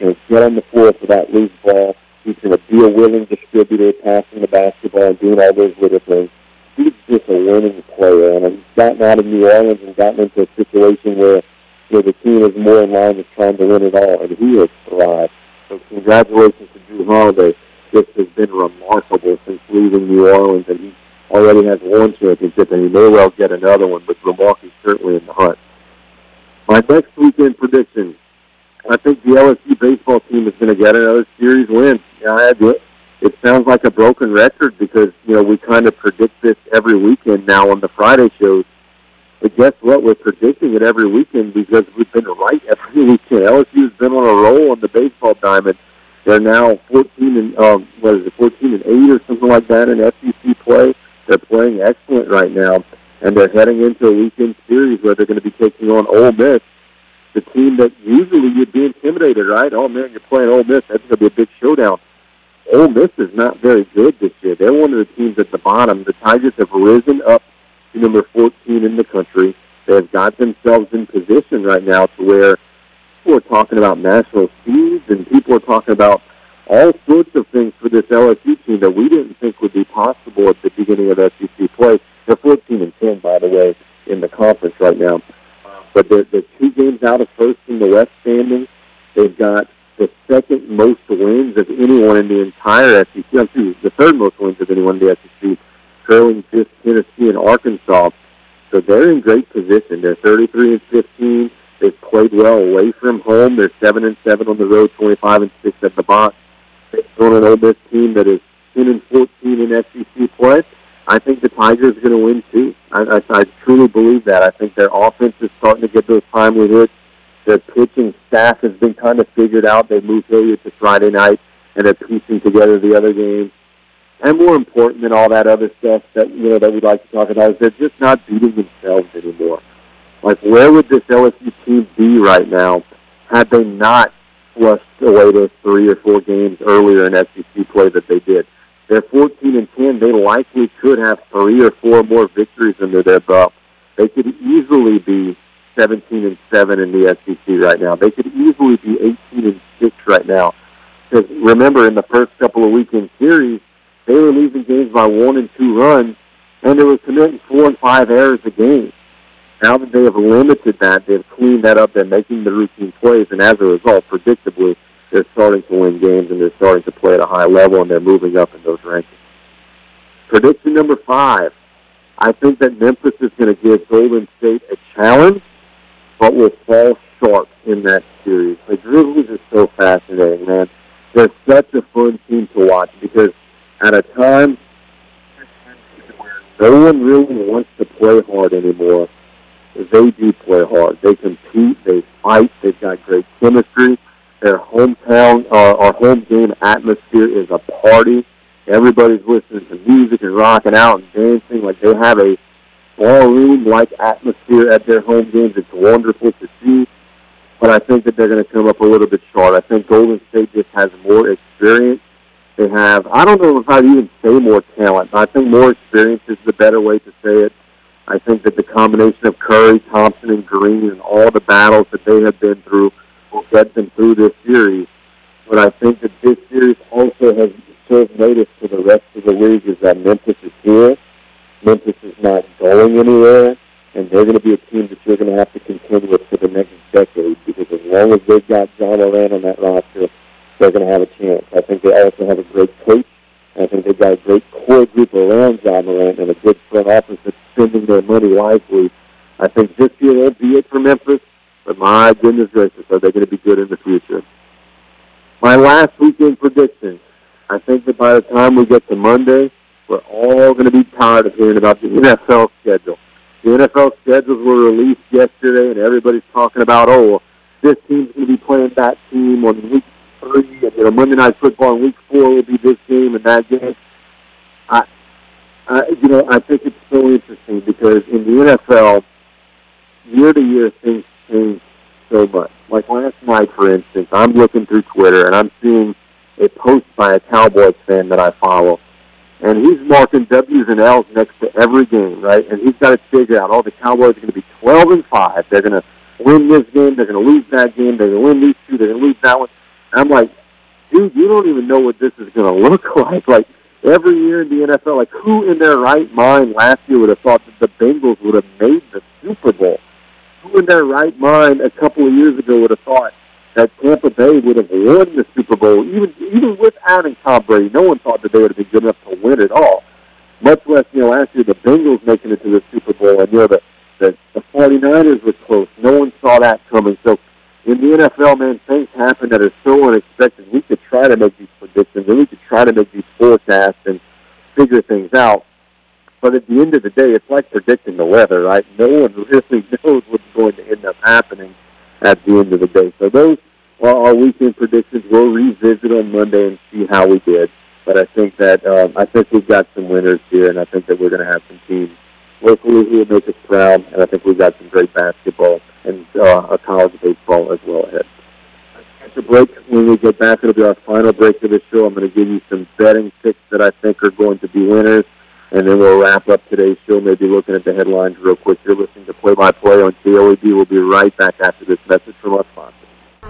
Going get on the floor for that loose ball. He's going to be a willing distributor, passing the basketball and doing all those little things. He's just a winning player. And he's gotten out of New Orleans and gotten into a situation where you know, the team is more in line with trying to win it all, and he has thrived. So congratulations to Jrue Holiday. This has been remarkable since leaving New Orleans, and he already has one championship, and he may well get another one, but Milwaukee's certainly in the hunt. My next weekend prediction, I think the LSU baseball team is going to get another series win. Yeah, I do it. It sounds like a broken record because, you know, we kind of predict this every weekend now on the Friday shows but guess what? We're predicting it every weekend because we've been right every weekend. LSU's been on a roll on the baseball diamond. They're now 14 and um, what is it, 14 and eight or something like that in SEC play. They're playing excellent right now, and they're heading into a weekend series where they're going to be taking on Ole Miss, the team that usually you'd be intimidated, right? Oh man, you're playing Ole Miss. That's going to be a big showdown. Ole Miss is not very good this year. They're one of the teams at the bottom. The Tigers have risen up to number 14 in the country. They've got themselves in position right now to where people are talking about national seeds and people are talking about all sorts of things for this LSU team that we didn't think would be possible at the beginning of SEC play. They're 14 and 10, by the way, in the conference right now. But they're, they're two games out of first in the West standing. They've got the second most wins of anyone in the entire SEC. Excuse, the third most wins of anyone in the SEC trailing fifth Tennessee and Arkansas. So they're in great position. They're 33 and 15. They've played well away from home. They're seven and seven on the road, 25 and six at the box. Thrown an Ole Miss team that is 10 and 14 in SEC play. I think the Tigers are going to win too. I, I, I truly believe that. I think their offense is starting to get those timely hits. Their pitching staff has been kind of figured out. They moved Hilliard to Friday night, and they're piecing together the other games and more important than all that other stuff that you know that we like to talk about is they're just not beating themselves anymore. Like where would this LSU team be right now had they not flushed away those three or four games earlier in SEC play that they did. They're 14 and 10. They likely could have three or four more victories under their belt. They could easily be 17 and 7 in the SEC right now. They could easily be 18 and 6 right now. Because remember, in the first couple of weekend series, they were losing games by one and two runs, and they were committing four and five errors a game. Now that they have limited that, they've cleaned that up. They're making the routine plays, and as a result, predictably, they're starting to win games and they're starting to play at a high level, and they're moving up in those rankings. Prediction number five. I think that Memphis is going to give Golden State a challenge, but will fall short in that series. The Grizzlies are so fascinating, man. They're such a fun team to watch because at a time no one really wants to play hard anymore. They do play hard. They compete. They fight. They've got great chemistry. Their hometown, uh, our home game atmosphere is a party. Everybody's listening to music and rocking out and dancing. Like they have a ballroom-like atmosphere at their home games. It's wonderful to see. But I think that they're going to come up a little bit short. I think Golden State just has more experience. They have, I don't know if I'd even say more talent. But I think more experience is the better way to say it. I think that the combination of Curry, Thompson, and Green and all the battles that they have been through will get them through this series. But I think that this series also has served notice to the rest of the league is that Memphis is here. Memphis is not going anywhere, and they're going to be a team that you're going to have to contend with for the next decade because as long as they've got Ja Morant on that roster, they're going to have a chance. I think they also have a great coach. I think they've got a great core group around Ja Morant and a good front office that's spending their money wisely. I think this year won't be it for Memphis, but my goodness gracious, are they going to be good in the future? My last weekend prediction. I think that by the time we get to Monday, we're all going to be tired of hearing about the NFL schedule. The NFL schedules were released yesterday, and everybody's talking about, oh, this team's going to be playing that team on week three, and you know, Monday Night Football in week four will be this game and that game. I, I, you know, I think it's so interesting because in the NFL, year to year, things so much. Like last night, for instance, I'm looking through Twitter and I'm seeing a post by a Cowboys fan that I follow, and he's marking W's and L's next to every game, right? And he's got to figure out, oh, the Cowboys are going to be 12 and five. They're going to win this game. They're going to lose that game. They're going to win these two. They're going to lose that one. And I'm like, dude, you don't even know what this is going to look like. Like every year in the NFL, like who in their right mind last year would have thought that the Bengals would have made the Super Bowl? Who in their right mind a couple of years ago would have thought that Tampa Bay would have won the Super Bowl, even even with adding Tom Brady? No one thought that they would have been good enough to win it all. Much less, you know, last year the Bengals making it to the Super Bowl, and you know the the, the 49ers were close. No one saw that coming. So in the NFL, man, things happen that are so unexpected. We could try to make these predictions and we could try to make these forecasts and figure things out. But at the end of the day, it's like predicting the weather, right? No one really knows what's going to end up happening at the end of the day. So those are our weekend predictions. We'll revisit on Monday and see how we did. But I think that um, I think we've got some winners here, and I think that we're going to have some teams locally who will make us proud. And I think we've got some great basketball and uh, a college baseball as well ahead. After break, when we get back, it'll be our final break of the show. I'm going to give you some betting picks that I think are going to be winners, and then we'll wrap up today's show. Maybe looking at the headlines real quick. You're listening to Play by Play on KOAB. We'll be right back after this message from our sponsor.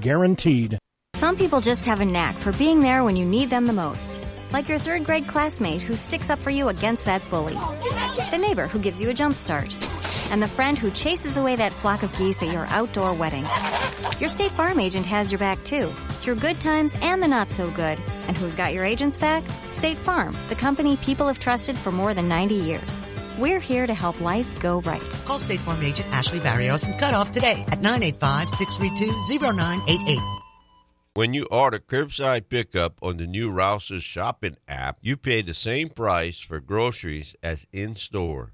guaranteed. Some people just have a knack for being there when you need them the most. Like your third grade classmate who sticks up for you against that bully. The neighbor who gives you a jump start. And the friend who chases away that flock of geese at your outdoor wedding. Your State Farm agent has your back too, through good times and the not so good. And who's got your agent's back? State Farm, the company people have trusted for more than 90 years. We're here to help life go right. Call State Farm agent Ashley Barrios and cut off today at 985-632-0988. When you order curbside pickup on the new Rouse's shopping app, you pay the same price for groceries as in store.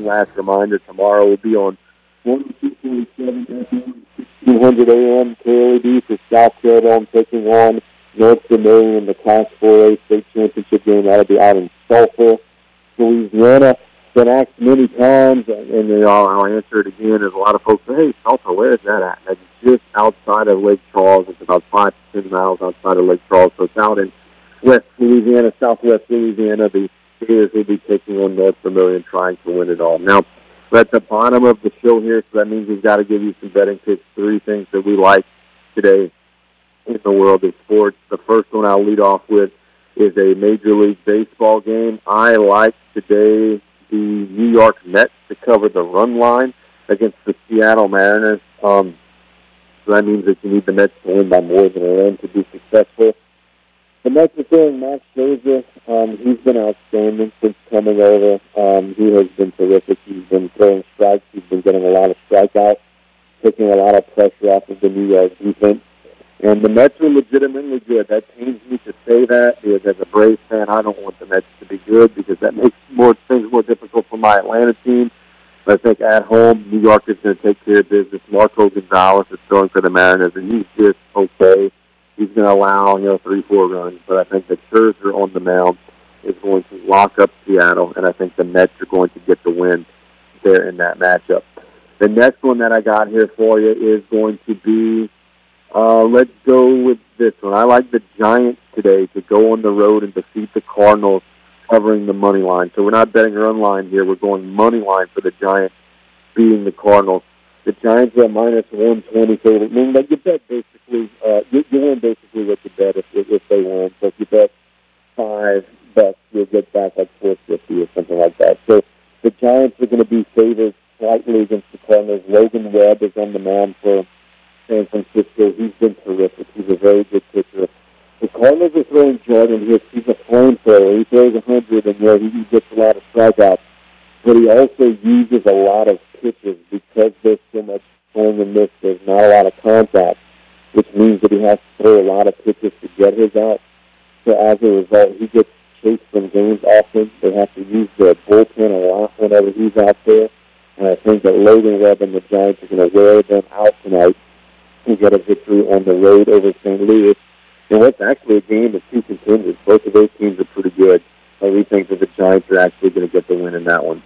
One last reminder: tomorrow will be on 1247 FM, 1600 AM, KLED for South Carolina taking on North Vermilion in the Class 4A state championship game. That'll be out in Sulphur, Louisiana. Been asked many times, and, and you know, I'll answer it again. As a lot of folks say, "Hey, Sulphur, where is that at?" That's just outside of Lake Charles. It's about five to ten miles outside of Lake Charles, so it's out in West Louisiana, Southwest Louisiana. The Will be taking on North Vermilion, trying to win it all. Now, we're at the bottom of the show here, so that means we've got to give you some betting picks. Three things that we like today in the world of sports. The first one I'll lead off with is a Major League Baseball game. I like today the New York Mets to cover the run line against the Seattle Mariners. Um, so that means that you need the Mets to win by more than a run to be successful. The Mets are throwing Max Scherzer. Um, he's been outstanding since coming over. Um, he has been terrific. He's been throwing strikes. He's been getting a lot of strikeouts, taking a lot of pressure off of the New York defense. And the Mets are legitimately good. That pains me to say that because as a Braves fan, I don't want the Mets to be good because that makes more things more difficult for my Atlanta team. But I think at home, New York is going to take care of business. Marco Gonzalez is throwing for the Mariners, and he's just okay. He's going to allow you know three, four runs, but I think that Scherzer on the mound is going to lock up Seattle, and I think the Mets are going to get the win there in that matchup. The next one that I got here for you is going to be uh, let's go with this one. I like the Giants today to go on the road and defeat the Cardinals, covering the money line. So we're not betting run line here. We're going money line for the Giants beating the Cardinals. The Giants are minus one twenty favorite, meaning that you bet basically win basically what you bet if if they win. So if you bet five bucks, you'll get back like four fifty or something like that. So the Giants are going to be favored slightly against the Cardinals. Logan Webb is on the mound for San Francisco. He's been terrific. He's a very good pitcher. The Cardinals are throwing Jordan here. He's a flamethrower. He throws a hundred, and yeah, he gets a lot of strikeouts. But he also uses a lot of pitches because there's so much swing and miss. There's not a lot of contact, which means that he has to throw a lot of pitches to get his out. So as a result, he gets chased from games often. They have to use their bullpen a lot whenever he's out there. And I think that Logan Webb and the Giants are going to wear them out tonight to get a victory on the road over St. Louis. And what's actually a game of two contenders. Both of those teams are pretty good. But we think that the Giants are actually going to get the win in that one.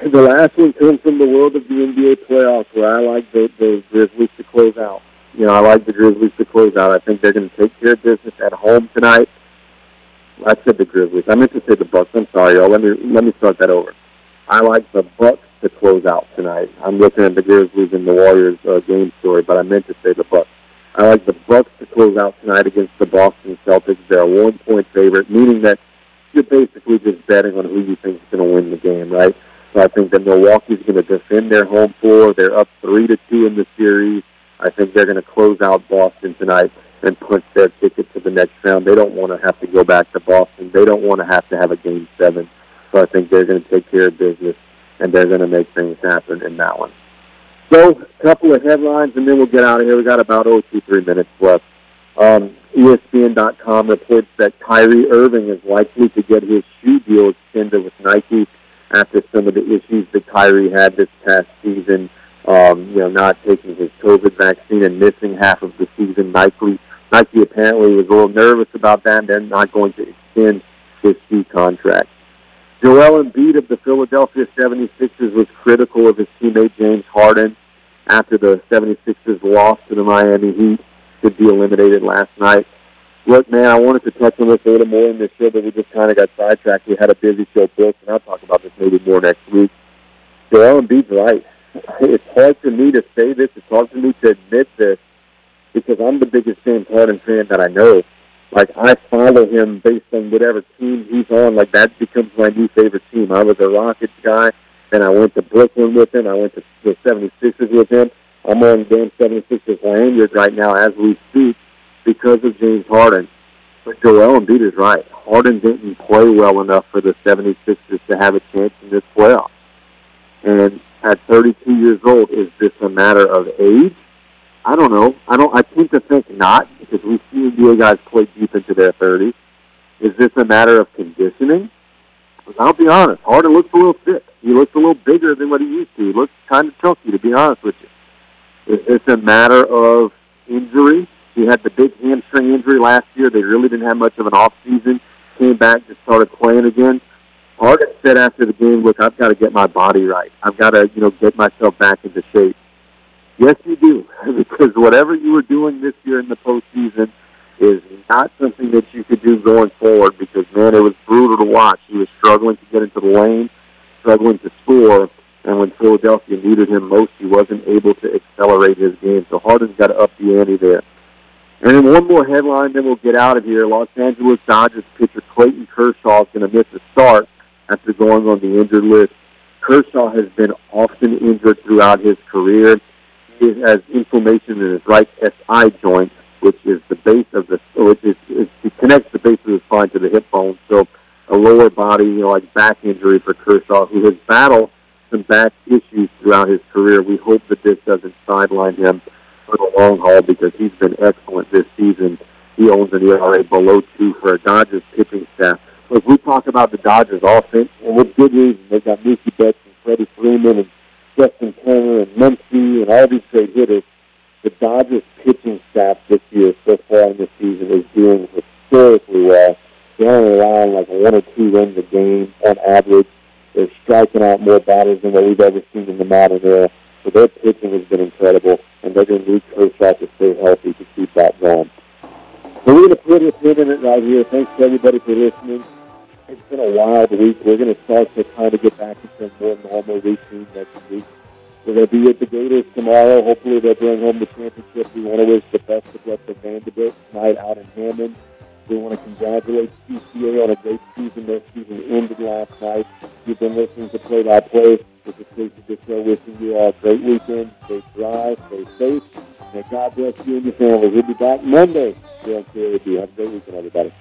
And the last one comes from the world of the NBA playoffs, where I like the, the Grizzlies to close out. You know, I like the Grizzlies to close out. I think they're going to take care of business at home tonight. I said the Grizzlies. I meant to say the Bucks. I'm sorry, y'all. Let me let me start that over. I like the Bucks to close out tonight. I'm looking at the Grizzlies and the Warriors uh, game story, but I meant to say the Bucks. I like the Bucks to close out tonight against the Boston Celtics. They're a one-point favorite, meaning that you're basically just betting on who you think is going to win the game, right? So I think that Milwaukee's going to defend their home floor. They're up three to two in the series. I think they're going to close out Boston tonight and punch their ticket to the next round. They don't want to have to go back to Boston. They don't want to have to have a game seven. So I think they're going to take care of business and they're going to make things happen in that one. So, a couple of headlines, and then we'll get out of here. We got about oh two three minutes left. Um, ESPN.com reports that Kyrie Irving is likely to get his shoe deal extended with Nike after some of the issues that Kyrie had this past season. Um, you know, not taking his COVID vaccine and missing half of the season. Nike, Nike apparently was a little nervous about that. They're not going to extend his shoe contract. Joel Embiid of the Philadelphia 76ers was critical of his teammate James Harden after the 76ers lost to the Miami Heat to be eliminated last night. Look, man, I wanted to touch on this a little more in this show, but we just kind of got sidetracked. We had a busy show booked, and I'll talk about this maybe more next week. Joel Embiid's right. It's hard for me to say this. It's hard for me to admit this because I'm the biggest James Harden fan that I know. Like I follow him based on whatever team he's on. Like that becomes my new favorite team. I was a Rockets guy, and I went to Brooklyn with him. I went to the 76ers with him. I'm on game 76ers lanyard right now as we speak because of James Harden. But Joel Embiid is right. Harden didn't play well enough for the 76ers to have a chance in this playoff. And at 32 years old, is this a matter of age? I don't know. I don't. I tend to think not because we see NBA guys play deep into their 30s. Is this a matter of conditioning? I'll be honest. Harden looks a little thick. He looks a little bigger than what he used to. He looks kind of chunky, to be honest with you. Is this a matter of injury? He had the big hamstring injury last year. They really didn't have much of an off season. Came back, just started playing again. Harden said after the game, "Look, I've got to get my body right. I've got to, you know, get myself back into shape." Yes, you do, because whatever you were doing this year in the postseason is not something that you could do going forward. Because man, it was brutal to watch. He was struggling to get into the lane, struggling to score, and when Philadelphia needed him most, he wasn't able to accelerate his game. So Harden's got to up the ante there. And then one more headline, then we'll get out of here. Los Angeles Dodgers pitcher Clayton Kershaw is going to miss a start after going on the injured list. Kershaw has been often injured throughout his career. He has inflammation in his right SI joint, which is the base of the, which is, it connects the base of the spine to the hip bone. So a lower body, you know, like back injury for Kershaw, who has battled some back issues throughout his career. We hope that this doesn't sideline him for the long haul because he's been excellent this season. He owns an ERA below two for a Dodgers pitching staff. Look, we talk about the Dodgers offense, and with good reason. They've got Mookie Betts and Freddie Freeman and Justin Turner and Muncy and all these great hitters. The Dodgers pitching staff this year, so far in the season, is doing historically well. They're only allowing like one or two runs a game on average. They're striking out more batters than what we've ever seen in the modern era. So their pitching has been incredible, and they're going to need Kershaw to stay healthy to keep that going. So we're going to put a pin in it right here. Thanks to everybody for listening. It's been a wild week. We're going to start to kind of get back into a more normal routine next week. We're going to be with the Gators tomorrow. Hopefully they'll bring home the championship. We want to wish the best of luck to Vanderbilt tonight out in Hammond. We want to congratulate CCA on a great season. Their season ended last night. You've been listening to Play by Play. This is Casey Disco wishing you all a great weekend. Stay dry, stay safe, and God bless you and your family. We'll be back Monday here. Have a great weekend, everybody.